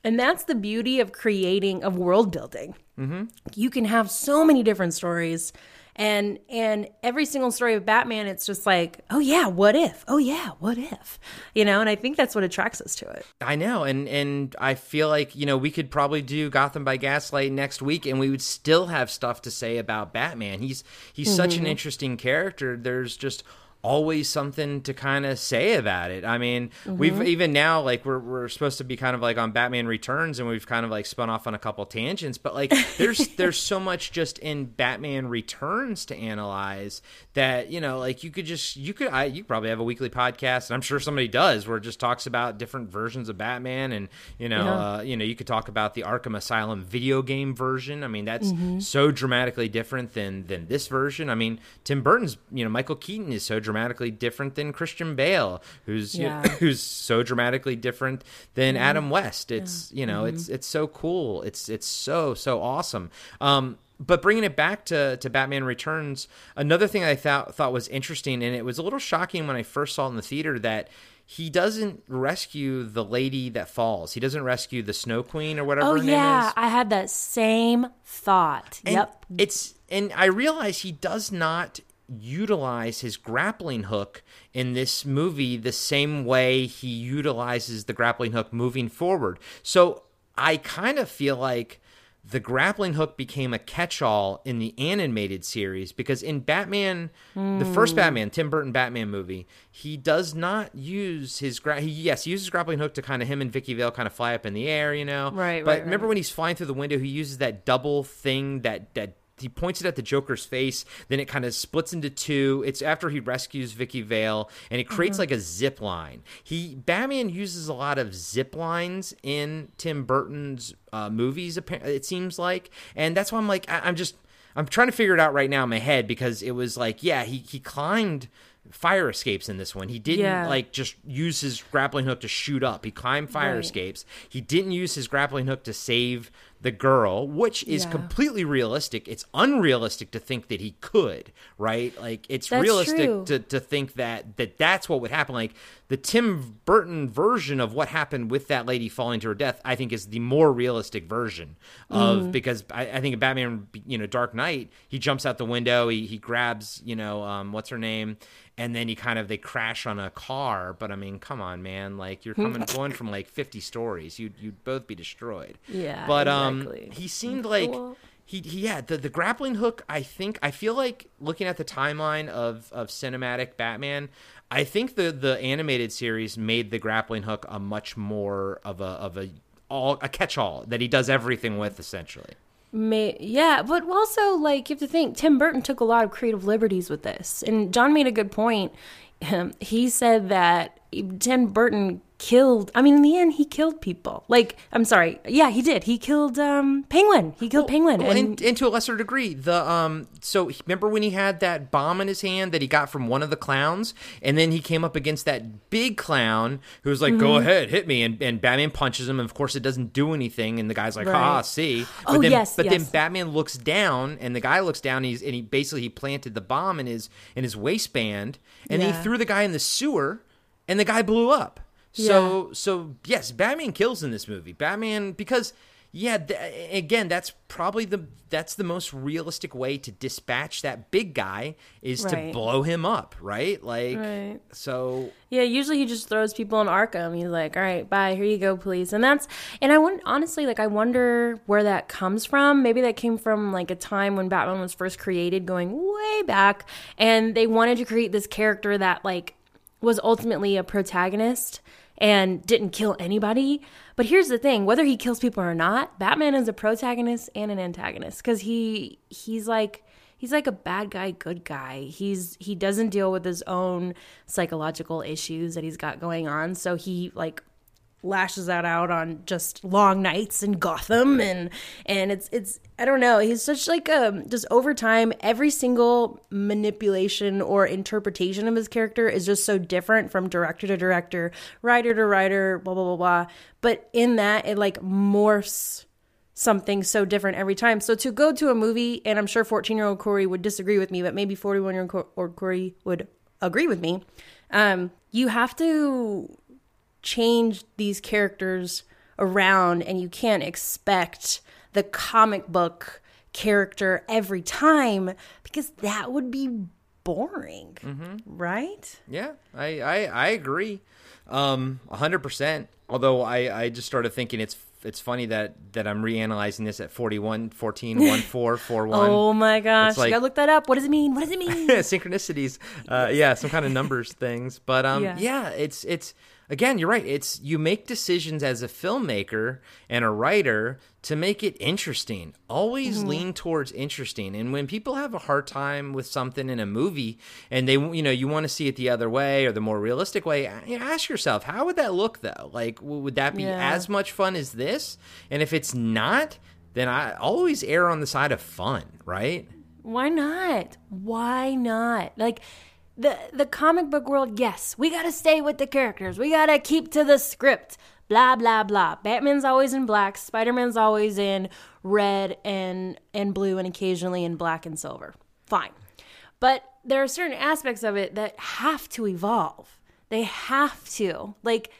and that's the beauty of creating of world building mm-hmm. you can have so many different stories and and every single story of batman it's just like oh yeah what if oh yeah what if you know and i think that's what attracts us to it I know, and and I feel like you know we could probably do Gotham by Gaslight next week, and we would still have stuff to say about Batman. He's he's such Mm-hmm. an interesting character. There's just always something to kind of say about it. I mean, we've Mm-hmm. even now like we're we're supposed to be kind of like on Batman Returns, and we've kind of like spun off on a couple tangents. But like, *laughs* there's there's so much just in Batman Returns to analyze that you know, like you could just you could I you probably have a weekly podcast, and I'm sure somebody does, where it just talks about different versions of Batman, and you know, Yeah. uh, you know, you could talk about the Arkham Asylum video game version. I mean, that's Mm-hmm. so dramatically different than than this version. I mean, Tim Burton's, you know, Michael Keaton is so dramatically dramatically different than Christian Bale, who's you know, *laughs* who's so dramatically different than Adam West. It's you know, Mm-hmm. it's it's so cool. It's it's so so awesome. Um, but bringing it back to, to Batman Returns, another thing I thought thought was interesting, and it was a little shocking when I first saw it in the theater that he doesn't rescue the lady that falls. He doesn't rescue the Snow Queen or whatever Oh her name yeah, is. I had that same thought. And yep. It's and I realize he does not utilize his grappling hook in this movie the same way he utilizes the grappling hook moving forward. So I kind of feel like the grappling hook became a catch-all in the animated series because in Batman, the first Hmm. Batman, Tim Burton Batman movie, he does not use his gra- he, yes, he uses grappling hook to kind of him and Vicky Vale kind of fly up in the air, you know. Right, But right, remember right. when he's flying through the window, he uses that double thing that that he points it at the Joker's face, then it kind of splits into two. It's after he rescues Vicky Vale, and it creates like a zip line. He Batman uses a lot of zip lines in Tim Burton's uh, movies. It seems like, and that's why I'm like, I, I'm just I'm trying to figure it out right now in my head because it was like, yeah, he he climbed fire escapes in this one. He didn't Yeah. like just use his grappling hook to shoot up. He climbed fire Right. escapes. He didn't use his grappling hook to save the girl, which is Yeah. completely realistic. It's unrealistic to think that he could, right? Like it's That's realistic true. to, to think that that that's what would happen. Like the Tim Burton version of what happened with that lady falling to her death, I think is the more realistic version of Mm. because I, I think in Batman, you know, Dark Knight, he jumps out the window, he he grabs, you know, um, what's her name, and then he kind of they crash on a car. But I mean, come on, man, like you're *laughs* coming going from like 50 stories, you'd you'd both be destroyed. Yeah, but um, exactly. he seemed like Well- he, he yeah the, the grappling hook i think i feel like looking at the timeline of of cinematic batman i think the the animated series made the grappling hook a much more of a of a all a catch-all that he does everything with essentially May, yeah, but also like you have to think Tim Burton took a lot of creative liberties with this, and John made a good point. Um, he said that Tim Burton killed. I mean, in the end, he killed people. Like, I'm sorry, yeah, he did. He killed um, Penguin. He killed Penguin, Well, and and, and to a lesser degree, the um. So remember when he had that bomb in his hand that he got from one of the clowns, and then he came up against that big clown who was like, Mm-hmm. "Go ahead, hit me," and, and Batman punches him, and of course it doesn't do anything, and the guy's like, "Ha, Right. see." But Oh, then, yes, but then. Batman looks down, and the guy looks down, and, he's, and he basically he planted the bomb in his in his waistband, and then he threw the guy in the sewer, and the guy blew up. So so yes, Batman kills in this movie. Batman because yeah, th- again, that's probably the that's the most realistic way to dispatch that big guy is to blow him up, right? Like Right. so Yeah, usually he just throws people in Arkham. He's like, "All right, bye. Here you go, please." And that's and I want honestly, like, I wonder where that comes from. Maybe that came from like a time when Batman was first created, going way back, and they wanted to create this character that like was ultimately a protagonist and didn't kill anybody. But here's the thing: whether he kills people or not, Batman is a protagonist and an antagonist because he he's like he's like a bad guy good guy he's he doesn't deal with his own psychological issues that he's got going on so he like lashes that out on just long nights in Gotham and and it's it's I don't know he's such like um just over time every single manipulation or interpretation of his character is just so different from director to director writer to writer blah blah blah blah but in that it like morphs something so different every time. So to go to a movie, and I'm sure 14 year old Corey would disagree with me, but maybe 41 year old Corey would agree with me. Um, you have to change these characters around, and you can't expect the comic book character every time because that would be boring, right? Yeah, I I, I agree, um, hundred percent. Although I, I just started thinking it's it's funny that that I'm reanalyzing this at 41, 14, 1, *laughs* 4, 4, 1. Oh my gosh, It's like- you gotta look that up. What does it mean? What does it *laughs* mean? synchronicities uh yeah some kind of numbers *laughs* things but um Yeah. yeah. it's it's again you're right it's you make decisions as a filmmaker and a writer to make it interesting always Mm-hmm. lean towards interesting and when people have a hard time with something in a movie and they you know you want to see it the other way or the more realistic way you know, ask yourself how would that look though like would that be Yeah. as much fun as this and if it's not then i always err on the side of fun right Why not? Why not? Like, the the comic book world, yes, we gotta stay with the characters. We gotta keep to the script. Blah blah blah. Batman's always in black. Spider Man's always in red and and blue, and occasionally in black and silver. Fine, but there are certain aspects of it that have to evolve. They have to like.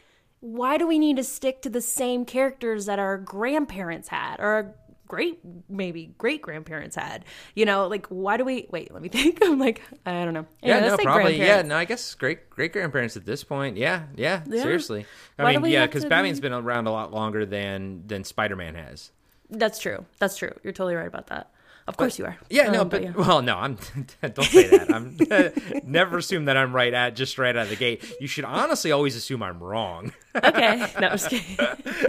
Why do we need to stick to the same characters that our grandparents had or our great maybe great grandparents had you know like why do we wait let me *laughs* think i'm like i don't know yeah, let's no, probably. Yeah, no, I guess great great grandparents at this point. Yeah, yeah, Yeah. seriously. I Why mean, yeah, because Batman's be- been around a lot longer than than Spider Man has. that's true that's true you're totally right about that of course you are Yeah, no, Um, but, yeah. well, no, I'm. *laughs* don't say that. I'm *laughs* never assume that I'm right at just right out of the gate. You should honestly always assume I'm wrong. okay no i'm just kidding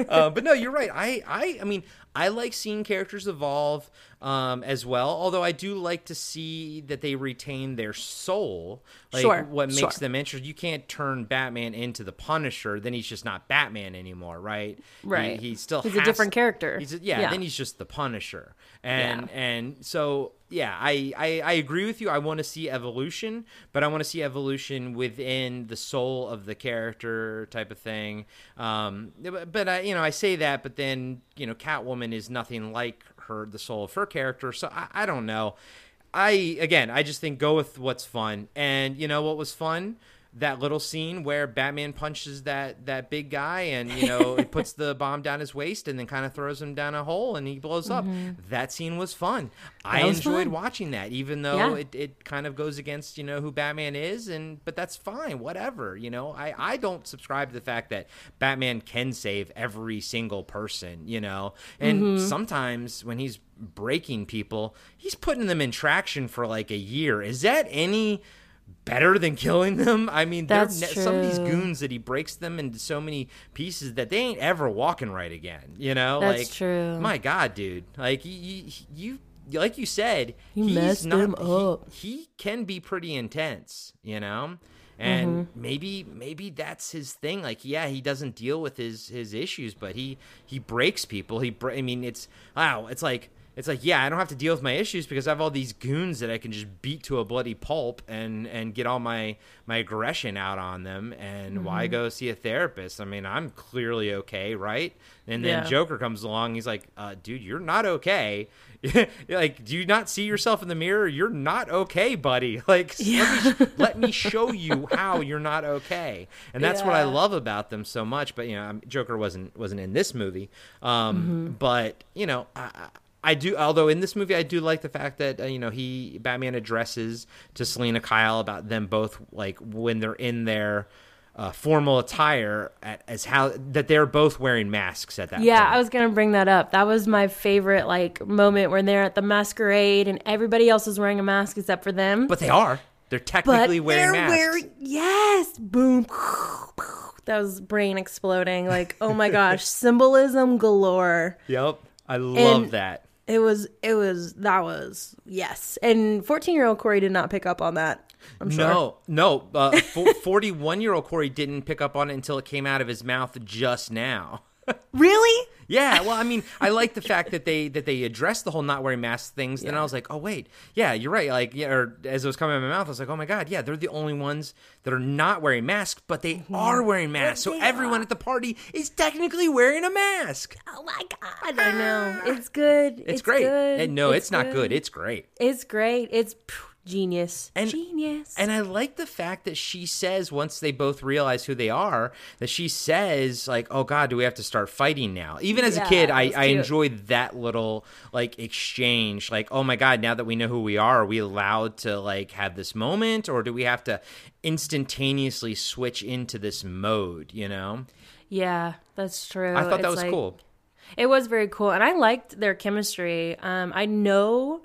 uh, but no, you're right. I, I, I mean, I like seeing characters evolve um, as well. Although I do like to see that they retain their soul. Like Sure, what makes sure. them interesting. You can't turn Batman into the Punisher. Then he's just not Batman anymore, right? Right. He, still He's a different character. He's a, yeah, Yeah. Then he's just the Punisher. And Yeah. and so yeah, I, I I agree with you. I want to see evolution, but I want to see evolution within the soul of the character type of thing. Um, but, but I you know I say that, but then you know Catwoman is nothing like her the soul of her character. So I, I don't know. I again, I just think go with what's fun. And you know what was fun? That little scene where Batman punches that that big guy and you know he *laughs* puts the bomb down his waist and then kind of throws him down a hole and he blows up. That scene was fun. I was enjoyed fun. watching that, even though Yeah. it, it kind of goes against you know who Batman is, and but that's fine, whatever. You know, I I don't subscribe to the fact that Batman can save every single person. You know, and Mm-hmm. sometimes when he's breaking people, he's putting them in traction for like a year. Is that any? Better than killing them. I mean, ne- some of these goons that he breaks them into so many pieces that they ain't ever walking right again. You know, That's like true. My God, dude, like you, you, like you said, You he's messed not, him he- up. He, can be pretty intense, you know, and Mm-hmm. maybe maybe that's his thing. Like, yeah, he doesn't deal with his his issues, but he he breaks people. He, I mean, it's wow, it's like. It's like, yeah, I don't have to deal with my issues because I have all these goons that I can just beat to a bloody pulp and and get all my my aggression out on them. And Mm-hmm. why go see a therapist? I mean, I'm clearly okay, right? And then Yeah. Joker comes along. He's like, uh, dude, you're not okay. *laughs* like, do you not see yourself in the mirror? You're not okay, buddy. *laughs* Like, let, me, let me *laughs* show you how you're not okay. And that's what I love about them so much. But you know, Joker wasn't wasn't in this movie. Um, Mm-hmm. But you know, I, I do. Although in this movie, I do like the fact that uh, you know he Batman addresses to Selina Kyle about them both like when they're in their. Uh, formal attire at, as how that they're both wearing masks at that Yeah, point. I was gonna bring that up. That was my favorite like moment when they're at the masquerade and everybody else is wearing a mask except for them. But they are. They're But technically wearing they're masks. wearing yes, boom. That was brain exploding. Like, oh my *laughs* gosh, symbolism galore. Yep. I love And- that. It was, it was, that was yes. And fourteen-year-old Corey did not pick up on that. I'm sure. No, no. Uh, *laughs* Forty-one-year-old Corey didn't pick up on it until it came out of his mouth just now. Really? Yeah, well, I mean, I like the fact that they that they addressed the whole not wearing masks things. Then I was like, oh wait, yeah, you're right. Like, yeah, or as it was coming out of my mouth, I was like, oh my god, yeah, they're the only ones that are not wearing masks, but they mm-hmm. are wearing masks. So everyone at the party is technically wearing a mask. Oh my god! I know ah. it's good. It's, great. Good. And no, it's, not good. It's great. It's great. It's phew, genius. And- genius. And I like the fact that she says once they both realize who they are, that she says like, "Oh God, do we have to start fighting now?" Even as a kid, I, I enjoyed that little like exchange. Like, "Oh my God, now that we know who we are, are we allowed to like have this moment, or do we have to instantaneously switch into this mode?" You know, yeah, that's true. I thought that was like- cool. It was very cool, and I liked their chemistry. Um, I know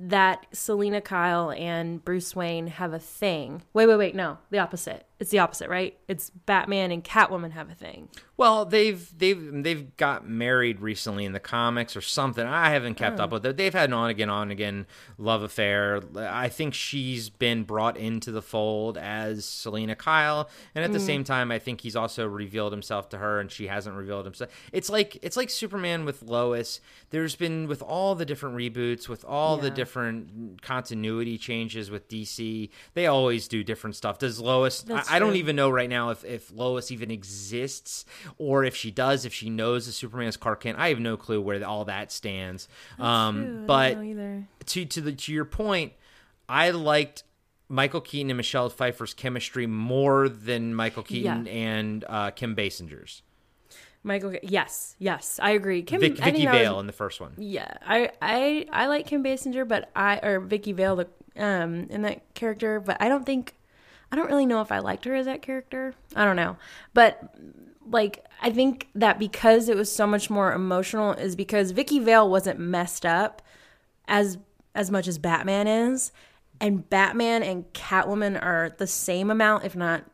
that Selina Kyle and Bruce Wayne have a thing. Wait, wait, wait. No, the opposite. It's the opposite, right? It's Batman and Catwoman have a thing. Well, they've they've they've got married recently in the comics or something. I haven't kept Oh. up with it. They've had an on again, on again love affair. I think she's been brought into the fold as Selina Kyle, and Mm. at the same time, I think he's also revealed himself to her, and she hasn't revealed himself. It's like it's like Superman with Lois. There's been with all the different reboots, with all the different continuity changes with DC. They always do different stuff. Does Lois? That's I don't even know right now if if Lois even exists or if she does. If she knows the Superman is Clark Kent, I have no clue where all that stands. um, True, I don't but know either. to to the to your point, I liked Michael Keaton and Michelle Pfeiffer's chemistry more than Michael Keaton Yeah. and uh, Kim Basinger's. Michael, yes, yes, I agree. Kim, Vic, Vicky that was- Vale in the first one. Yeah, I I I like Kim Basinger, but I or Vicky Vale the um in that character, but I don't think I don't really know if I liked her as that character. I don't know, but like I think that because it was so much more emotional is because Vicky Vale wasn't messed up as as much as Batman is, and Batman and Catwoman are the same amount, if not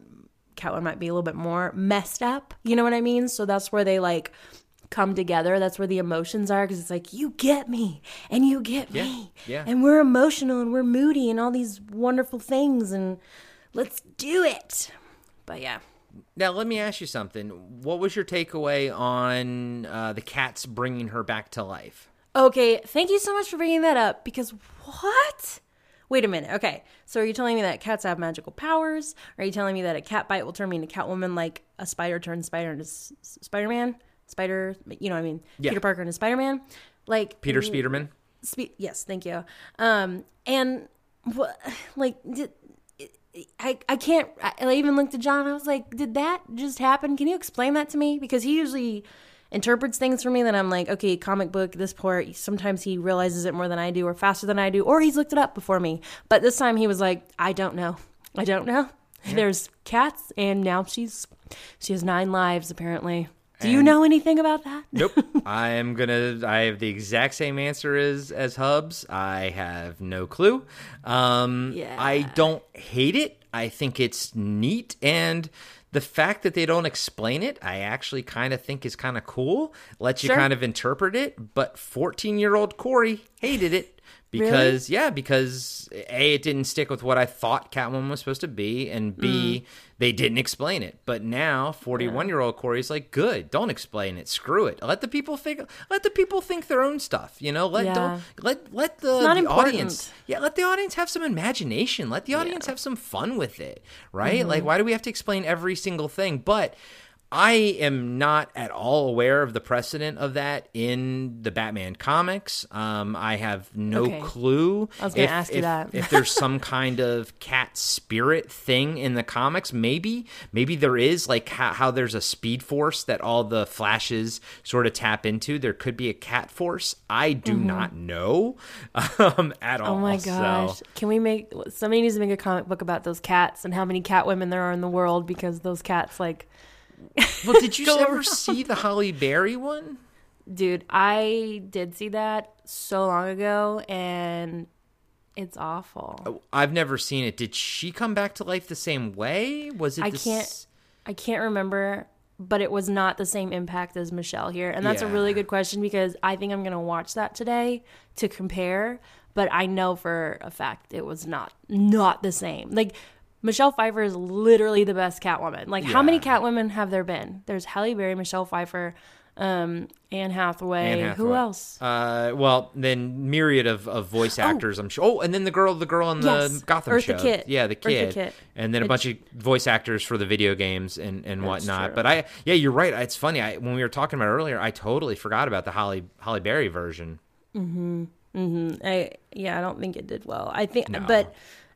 Catwoman might be a little bit more messed up. You know what I mean? So that's where they like come together. That's where the emotions are because it's like you get me and you get me, yeah. and we're emotional and we're moody and all these wonderful things and let's do it. But yeah, Now, let me ask you something. What was your takeaway on uh, the cats bringing her back to life? okay. Thank you so much for bringing that up because what? Wait a minute. Okay, so are you telling me that cats have magical powers? Are you telling me that a cat bite will turn me into Catwoman like a spider turns spider into S- S- Spider-Man? Spider, you know what I mean? Yeah. Peter Parker into Spider-Man? Like Peter Speederman? Spe- yes, thank you. Um, and what, like, did, I I can't. I, I even looked at John. I was like, did that just happen? Can you explain that to me? Because he usually interprets things for me that I'm like, okay, comic book, this part. Sometimes he realizes it more than I do, or faster than I do, or he's looked it up before me. But this time he was like, I don't know. I don't know. There's cats, and now she's she has nine lives apparently. Do you know anything about that? Nope. *laughs* I am gonna. I have the exact same answer as as Hubs. I have no clue. Um, Yeah. I don't hate it. I think it's neat, and the fact that they don't explain it, I actually kind of think is kind of cool. Lets you Sure. kind of interpret it. But fourteen year old Corey hated it. Because yeah, because a it didn't stick with what I thought Catwoman was supposed to be, and b Mm. they didn't explain it. But now, forty-one year old Corey's like, good, don't explain it, screw it, let the people think, let the people think their own stuff, you know, let Yeah. don't let let the, the audience, yeah, let the audience have some imagination, let the audience have some fun with it, right? Mm-hmm. Like, why do we have to explain every single thing? But I am not at all aware of the precedent of that in the Batman comics. Um, I have no Okay. clue. I was gonna if, ask you if- that. if there's *laughs* some kind of cat spirit thing in the comics. Maybe, maybe there is like how, how there's a speed force that all the flashes sort of tap into. There could be a cat force. I do not know *laughs* um, at all. Mm-hmm. Oh my So- gosh. Can we make somebody needs to make a comic book about those cats and how many cat women there are in the world because those cats like well, did you *laughs* ever see the Halle Berry one? dude, I did see that so long ago and it's awful. Oh, I've never seen it. Did she come back to life the same way? Was it? I can't s- I can't remember, but it was not the same impact as Michelle here. And that's a really good question because I think I'm going to watch that today to compare, but I know for a fact it was not not the same. Like Michelle Pfeiffer is literally the best Catwoman. Like how many Yeah. Catwomen have there been? There's Halle Berry, Michelle Pfeiffer, um, Anne Hathaway. Anne Who else? Uh, well, then myriad of, of voice actors. I'm sure. Oh, and then the girl, the girl in the Yes, Gotham Eartha show. Kitt. Yeah, the Eartha Kitt. And then a It- bunch of voice actors for the video games and, and whatnot. true. But I, yeah, you're right. It's funny. I, when we were talking about earlier, I totally forgot about the Holly Halle Berry version. Mhm. Mhm. I yeah, I don't think it did well. I think, No. but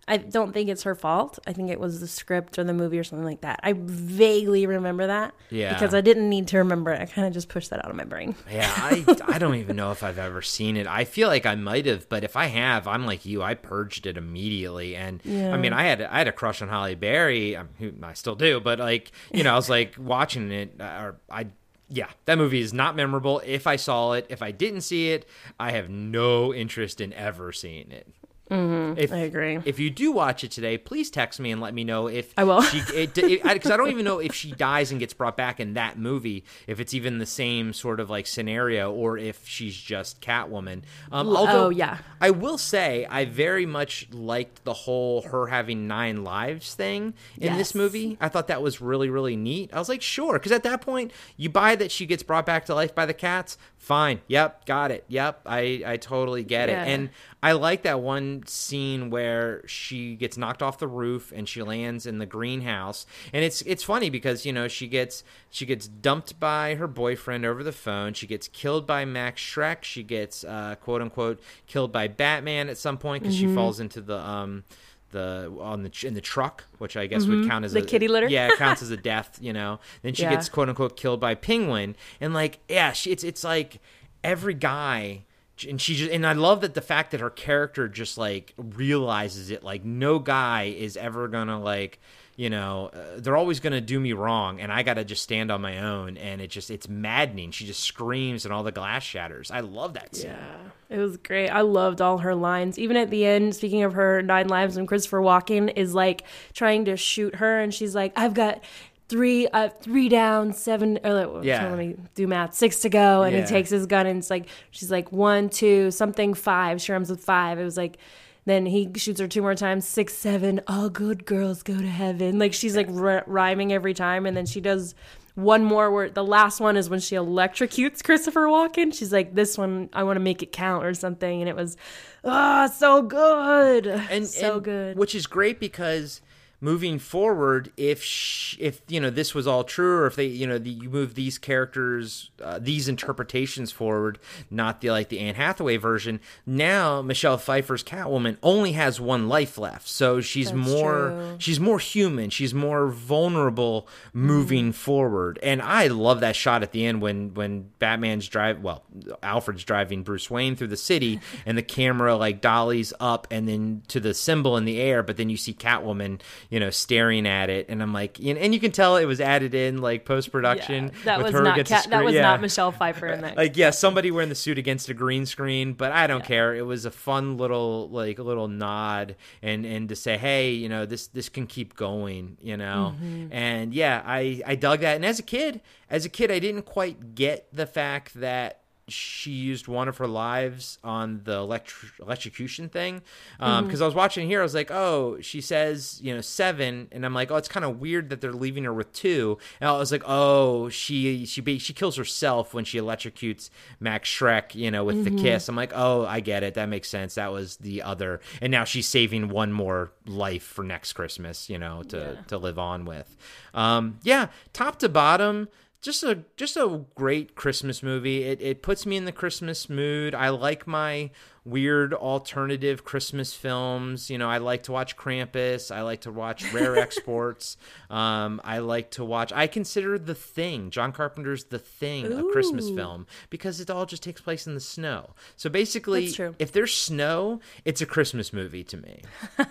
I don't think it's her fault. I think it was the script or the movie or something like that. I vaguely remember that. Yeah. Because I didn't need to remember it. I kind of just pushed that out of my brain. *laughs* Yeah, I, I don't even know if I've ever seen it. I feel like I might have, but if I have, I'm like you. I purged it immediately, and Yeah. I mean, I had I had a crush on Halle Berry. who I still do, but like you know, I was *laughs* like watching it, uh, or I. Yeah, that movie is not memorable. If I saw it, if I didn't see it, I have no interest in ever seeing it. If, I agree. If you do watch it today, please text me and let me know if I will. Because I, don't even know if she dies and gets brought back in that movie. If it's even the same sort of like scenario, or if she's just Catwoman. Um, although, oh, yeah. I will say I very much liked the whole her having nine lives thing in this movie. I thought that was really really neat. I was like, sure, because at that point you buy that she gets brought back to life by the cats. Fine. Yep. Got it. Yep. I I totally get Yeah. it. And I like that one scene where she gets knocked off the roof and she lands in the greenhouse. And it's it's funny because you know she gets she gets dumped by her boyfriend over the phone. She gets killed by Max Shreck. She gets uh, quote unquote killed by Batman at some point because Mm-hmm. she falls into the um the on the in the truck, which I guess would count as Mm-hmm. The a, kitty litter? Yeah, it counts as a *laughs* death. You know. Then she Yeah. gets quote unquote killed by Penguin, and like yeah, she, it's it's like every guy and she just and I love that the fact that her character just like realizes it like no guy is ever gonna like you know uh, they're always gonna do me wrong and I gotta just stand on my own and it just it's maddening she just screams and all the glass shatters I love that scene Yeah, it was great. I loved all her lines. Even at the end, speaking of her nine lives, when Christopher Walken is like trying to shoot her, and she's like, "I've got." Three, uh, three down, seven. Or Yeah. let me do math. Six to go, and Yeah. he takes his gun, and it's like she's like one, two, something, five. She runs with five. It was like, then he shoots her two more times. Six, seven. All good girls go to heaven. Like she's like r- rhyming every time, and then she does one more where the last one is when she electrocutes Christopher Walken. She's like, "This one, I want to make it count" or something, and it was, ah, so good, and so and- good. which is great because moving forward if sh- if you know this was all true or if they you know the, you move these characters uh, these interpretations forward not the like the Anne Hathaway version now Michelle Pfeiffer's Catwoman only has one life left so she's That's more true. she's more human she's more vulnerable moving Mm-hmm. forward and I love that shot at the end when when Batman's drive well Alfred's driving Bruce Wayne through the city *laughs* and the camera like dollies up and then to the symbol in the air but then you see Catwoman you know staring at it and I'm like you know, and you can tell it was added in like post production Yeah, that was not that was Yeah. not Michelle Pfeiffer in that. *laughs* like yeah somebody wearing the suit against a green screen but i don't care it was a fun little like little nod and and to say hey you know this this can keep going you know Mm-hmm. and yeah i i dug that and as a kid as a kid i didn't quite get the fact that she used one of her lives on the electr- electrocution thing because Mm-hmm. I was watching here. I was like, oh, she says you know seven, and I'm like, oh, it's kind of weird that they're leaving her with two. And I was like, oh, she she be, she kills herself when she electrocutes Max Shreck, you know, with Mm-hmm. the kiss. I'm like, oh, I get it. That makes sense. That was the other, and now she's saving one more life for next Christmas, you know, to to live on with. Um, yeah, top to bottom just a just a great Christmas movie. It it puts me in the Christmas mood. I like my weird alternative Christmas films. You know, I like to watch Krampus. I like to watch Rare *laughs* Exports. Um, I like to watch. I consider The Thing, John Carpenter's The Thing, a Christmas film because it all just takes place in the snow. So basically, if there's snow, it's a Christmas movie to me.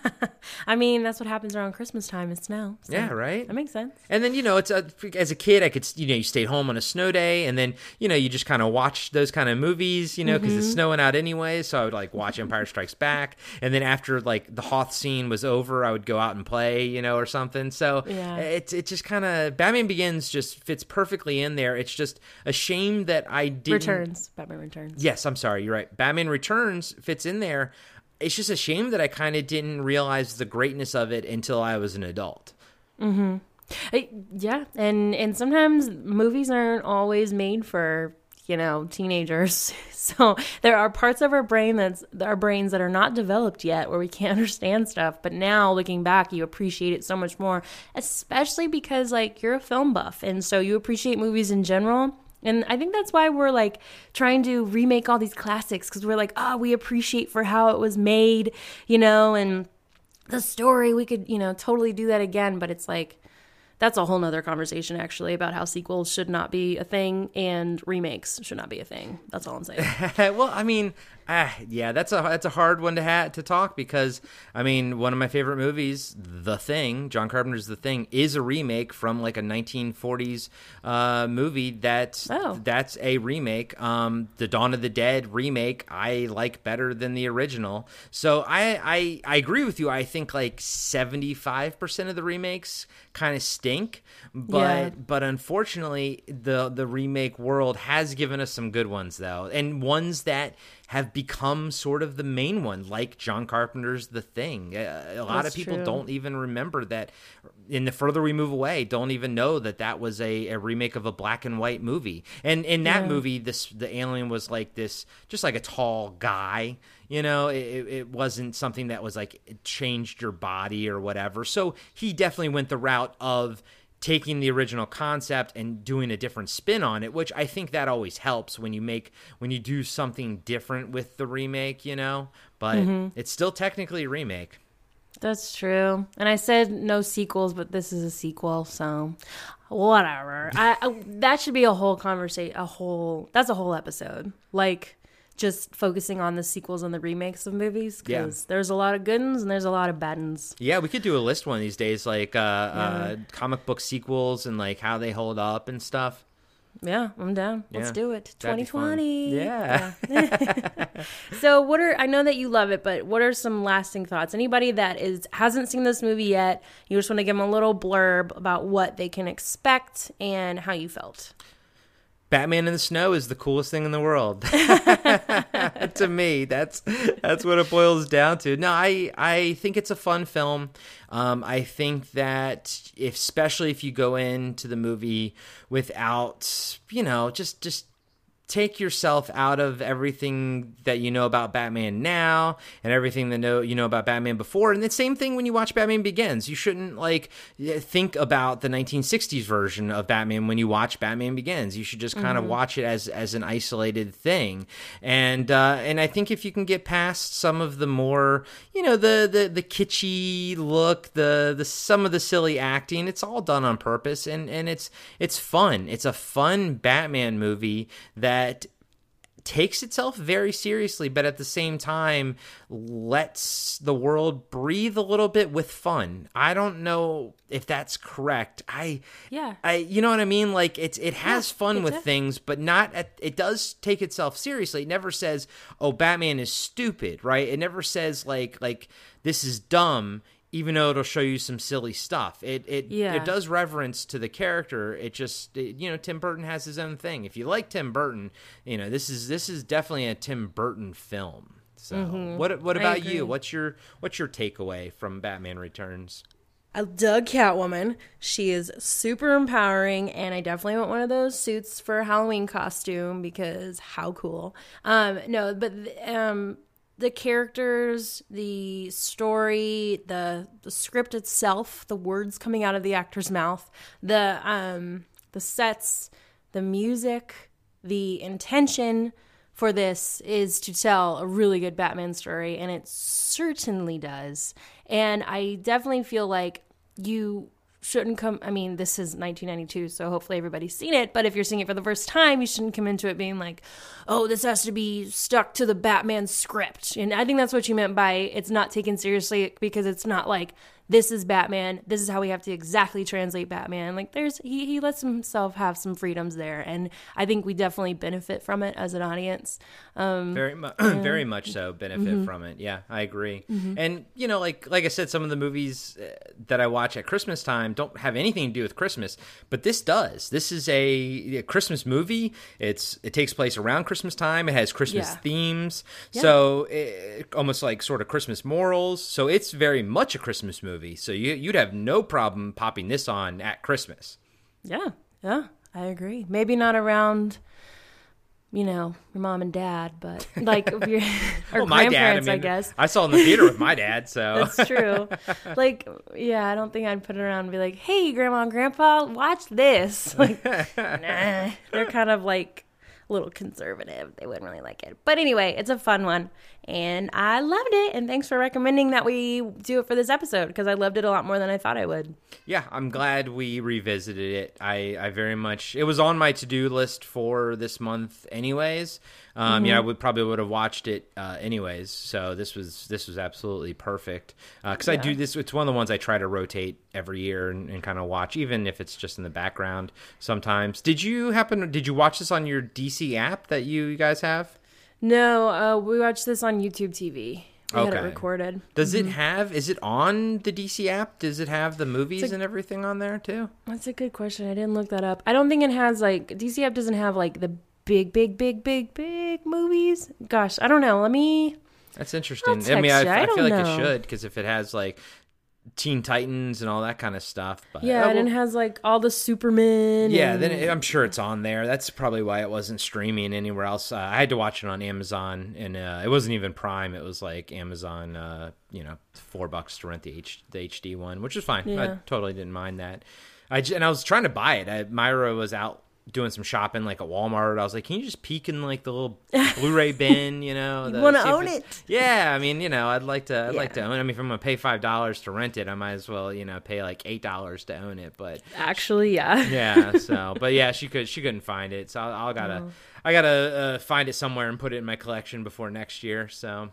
*laughs* I mean, that's what happens around Christmas time. It's snow. so Yeah, right. That makes sense. And then you know, it's a, as a kid, I could you know you stayed home on a snow day, and then you know you just kind of watch those kind of movies, you know, because Mm-hmm. it's snowing out anyway. So I would like watch Empire Strikes Back, and then after like the Hoth scene was over, I would go out and play, you know, or something. So Yeah. it's it just kind of Batman Begins just fits perfectly in there. It's just a shame that I didn't Returns. Batman Returns. Yes, I'm sorry. You're right. Batman Returns fits in there. It's just a shame that I kind of didn't realize the greatness of it until I was an adult. Mm-hmm. I- yeah, and and sometimes movies aren't always made for you know teenagers. *laughs* So there are parts of our brain that's our brains that are not developed yet where we can't *laughs* understand stuff. But now looking back, you appreciate it so much more, especially because like you're a film buff, and so you appreciate movies in general. And I think that's why we're like trying to remake all these classics because we're like, ah, we appreciate for how it was made, you know, and the story. We could, you know, totally do that again. But it's like, that's a whole nother conversation actually about how sequels should not be a thing and remakes should not be a thing. That's all I'm saying. *laughs* well, I mean, Ah, yeah, that's a that's a hard one to ha- to talk because I mean, one of my favorite movies, The Thing, John Carpenter's The Thing, is a remake from like a 1940s uh, movie. That Oh. that's a remake. Um, the Dawn of the Dead remake, I like better than the original. So I I, I agree with you. I think like 75 percent of the remakes kind of stink, but Yeah. but unfortunately the the remake world has given us some good ones though and ones that have become sort of the main one like john carpenter's the thing. Uh, a lot That's of people true. don't even remember that. And the further we move away don't even know that that was a, a remake of a black and white movie. And in that Yeah. movie this the alien was like this just like a tall guy you know? It, it- it wasn't something that was like changed your body or whatever. So he definitely went the route of taking the original concept and doing a different spin on it which i think that always helps when you make when you do something different with the remake you know but mm-hmm. it's still technically a remake That's true. And I said no sequels, but this is a sequel, so whatever. I, I that should be a whole conversation. A whole that's a whole episode. Like just focusing on the sequels and the remakes of movies Yeah. because there's a lot of good ones and there's a lot of bad ones. yeah we could do a list one of these days like uh, uh comic book sequels and like how they hold up and stuff Yeah, I'm down. Let's do it. That'd be fun. 2020. yeah *laughs* So, what are I know that you love it, but what are some lasting thoughts? Anybody that is hasn't seen this movie yet, you just want to give them a little blurb about what they can expect and how you felt. Batman in the snow is the coolest thing in the world. *laughs* to me, that's that's what it boils down to. No, I I think it's a fun film. Um, I think that if, especially if you go into the movie without, you know, just just take yourself out of everything that you know about Batman now and everything that know you know about Batman before. And the same thing when you watch Batman Begins. You shouldn't like think about the 1960s version of Batman when you watch Batman Begins. You should just kind of watch it as as an isolated thing. And uh, and I think if you can get past some of the more you know the the the kitschy look, the the some of the silly acting, it's all done on purpose and and it's it's fun. It's a fun Batman movie that takes itself very seriously, but at the same time lets the world breathe a little bit with fun. I don't know if that's correct. I Yeah. I you know what I mean? Like it's it has Yeah, fun it with does. things, but not at it does take itself seriously. It never says, "Oh, Batman is stupid," right? It never says like like this is dumb. Even though it'll show you some silly stuff, it it Yeah. it does reverence to the character. It just it, you know Tim Burton has his own thing. If you like Tim Burton, you know this is this is definitely a Tim Burton film. So what what Mm-hmm. I about you? What's your what's your takeaway from Batman Returns? I dug Catwoman. She is super empowering, and I definitely want one of those suits for a Halloween costume because how cool. Um, no, but um, the characters, the story, the the script itself, the words coming out of the actor's mouth, the um, the sets, the music, the intention for this is to tell a really good Batman story, and it certainly does. And I definitely feel like you shouldn't come. I mean, this is 1992, so hopefully everybody's seen it. But if you're seeing it for the first time, you shouldn't come into it being like, "Oh, this has to be stuck to the Batman script." And I think that's what you meant by it's not taken seriously because it's not like this is Batman. This is how we have to exactly translate Batman. Like there's he he lets himself have some freedoms there, and I think we definitely benefit from it as an audience. Um, very mu- *clears throat* very much so benefit Mm-hmm. from it yeah i agree and you know like like i said some of the movies uh, that i watch at christmas time don't have anything to do with christmas but this does this is a, a christmas movie it's it takes place around christmas time it has christmas Yeah. themes so it, almost like sort of christmas morals so it's very much a christmas movie so you, you'd have no problem popping this on at christmas Yeah, yeah, I agree. Maybe not around, you know, your mom and dad, but like if you're *laughs* *laughs* well my dad I grandparents, mean I guess. i saw it in the theater with my dad so *laughs* That's true. like, yeah, I don't think I'd put it around and be like, "Hey, grandma and grandpa, watch this." Like, nah, they're kind of like a little conservative. They wouldn't really like it. But anyway, it's a fun one, and I loved it. And thanks for recommending that we do it for this episode because I loved it a lot more than I thought I would. Yeah, I'm glad we revisited it. I, I very much it was on my to do list for this month, anyways. Um, Yeah, I would probably would have watched it uh, anyways. So this was this was absolutely perfect because I do this. It's one of the ones I try to rotate every year and, and kind of watch, even if it's just in the background. Sometimes. Did you happen? Did you watch this on your DC app that you guys have? No, uh, we watched this on YouTube TV. We had it recorded. Does it have? Is it on the DC app? Does it have the movies and everything on there too? That's a good question. I didn't look that up. I don't think it has like DC app doesn't have like the big, big, big, big, big movies. Gosh, I don't know. Let me. That's interesting. I'll mean, I. I I feel don't like know. it should because if it has like Teen Titans and all that kind of stuff, but Yeah, and it has like all the Superman. yeah, and- then it, I'm sure it's on there. That's probably why it wasn't streaming anywhere else. Uh, I had to watch it on Amazon, and uh, it wasn't even Prime. It was like Amazon, uh, you know, four bucks to rent the H, the HD one, which was fine. I totally didn't mind that. I j- and I was trying to buy it. I, Myra was out doing some shopping like at Walmart. I was like, "Can you just peek in like the little *laughs* Blu-ray bin, you know? *laughs* the- wanna own it. *laughs* Yeah, I mean, you know, I'd like to. I'd like to own. it. I mean, if I'm gonna pay five dollars to rent it, I might as well, you know, pay like eight dollars to own it. But Actually, yeah. yeah, so but yeah, she could. She couldn't find it, so I'll, I'll gotta. Oh. I gotta uh, find it somewhere and put it in my collection before next year. So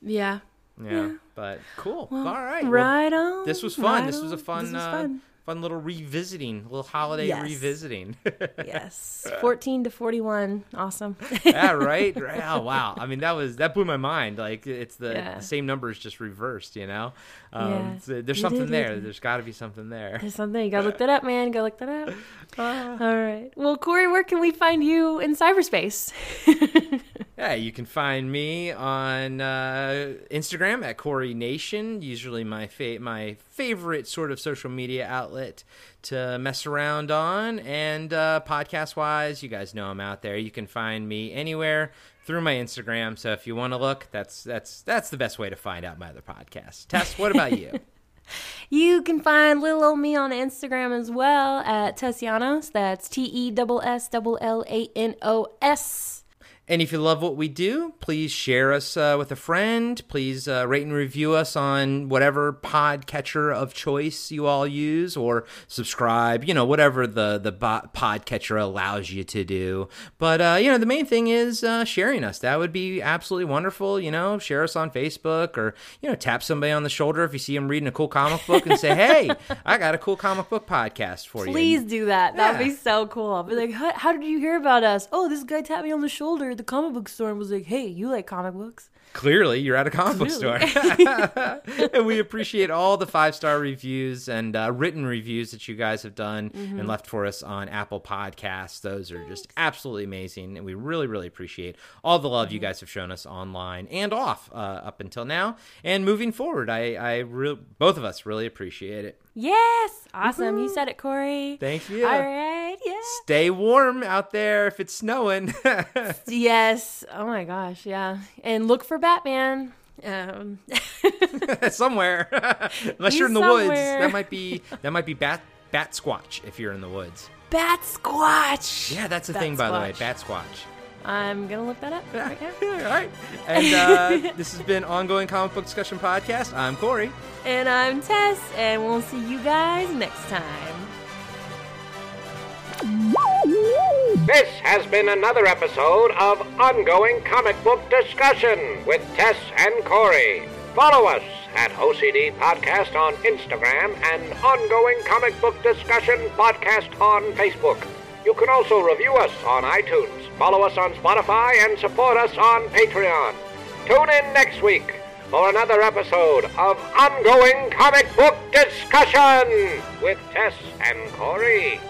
Yeah. yeah, but cool. All right, well, Right on. this was fun. right this was a fun, This was uh, fun. little revisiting, little holiday Yes. revisiting. *laughs* Yes. 14 to 41. Awesome. yeah, *laughs* right, right. Oh wow. I mean, that was that blew my mind. Like it's the, Yeah. the same numbers just reversed. You know, um, Yeah. so there's something there. There's got to be something there. There's something. You gotta look *laughs* that up, man. Go look that up. All right. Well, Corey, where can we find you in cyberspace? Yeah, you can find me on uh, Instagram at Corey Nation. Usually my fa- my favorite sort of social media outlet to mess around on. And uh, podcast wise, you guys know I'm out there. You can find me anywhere through my Instagram. So if you want to look, that's that's that's the best way to find out my other podcasts. Tess, what about you? *laughs* You can find little old me on Instagram as well at Tessianos. That's T E S S L L A N O S. And if you love what we do, please share us uh, with a friend. Please uh, rate and review us on whatever podcatcher of choice you all use, or subscribe. You know, whatever the the bo- podcatcher allows you to do. But uh, you know, the main thing is uh, sharing us. That would be absolutely wonderful. You know, share us on Facebook, or you know, tap somebody on the shoulder if you see them reading a cool comic book, and say, "Hey, *laughs* I got a cool comic book podcast for you." Please do that. That'd be so cool. I'll be like, how, how did you hear about us? Oh, this guy tapped me on the shoulder at the comic book store and was like, hey, you like comic books? Clearly, you're at a comic book store. *laughs* and we appreciate all the five star reviews and uh, written reviews that you guys have done and left for us on Apple Podcasts. Those are just absolutely amazing. And we really, really appreciate all the love you guys have shown us online and off uh, up until now. And moving forward, I, I re- both of us really appreciate it. Yes. Awesome. You said it, Corey. Thank you. All right. Yeah. Stay warm out there if it's snowing. *laughs* Yes. Oh my gosh. Yeah. And look for Batman. Um, *laughs* somewhere *laughs* unless He's you're in the woods that might be that might be bat bat squatch if you're in the woods Bat Squatch. yeah that's a Bat thing by the way bat squatch I'm gonna look that up right *laughs* now. all right *laughs* and uh, this has been ongoing comic book discussion podcast i'm corey And I'm Tess, and we'll see you guys next time. This has been another episode of Ongoing Comic Book Discussion with Tess and Corey. Follow us at OCD Podcast on Instagram and Ongoing Comic Book Discussion Podcast on Facebook. You can also review us on iTunes, follow us on Spotify, and support us on Patreon. Tune in next week for another episode of Ongoing Comic Book Discussion with Tess and Corey.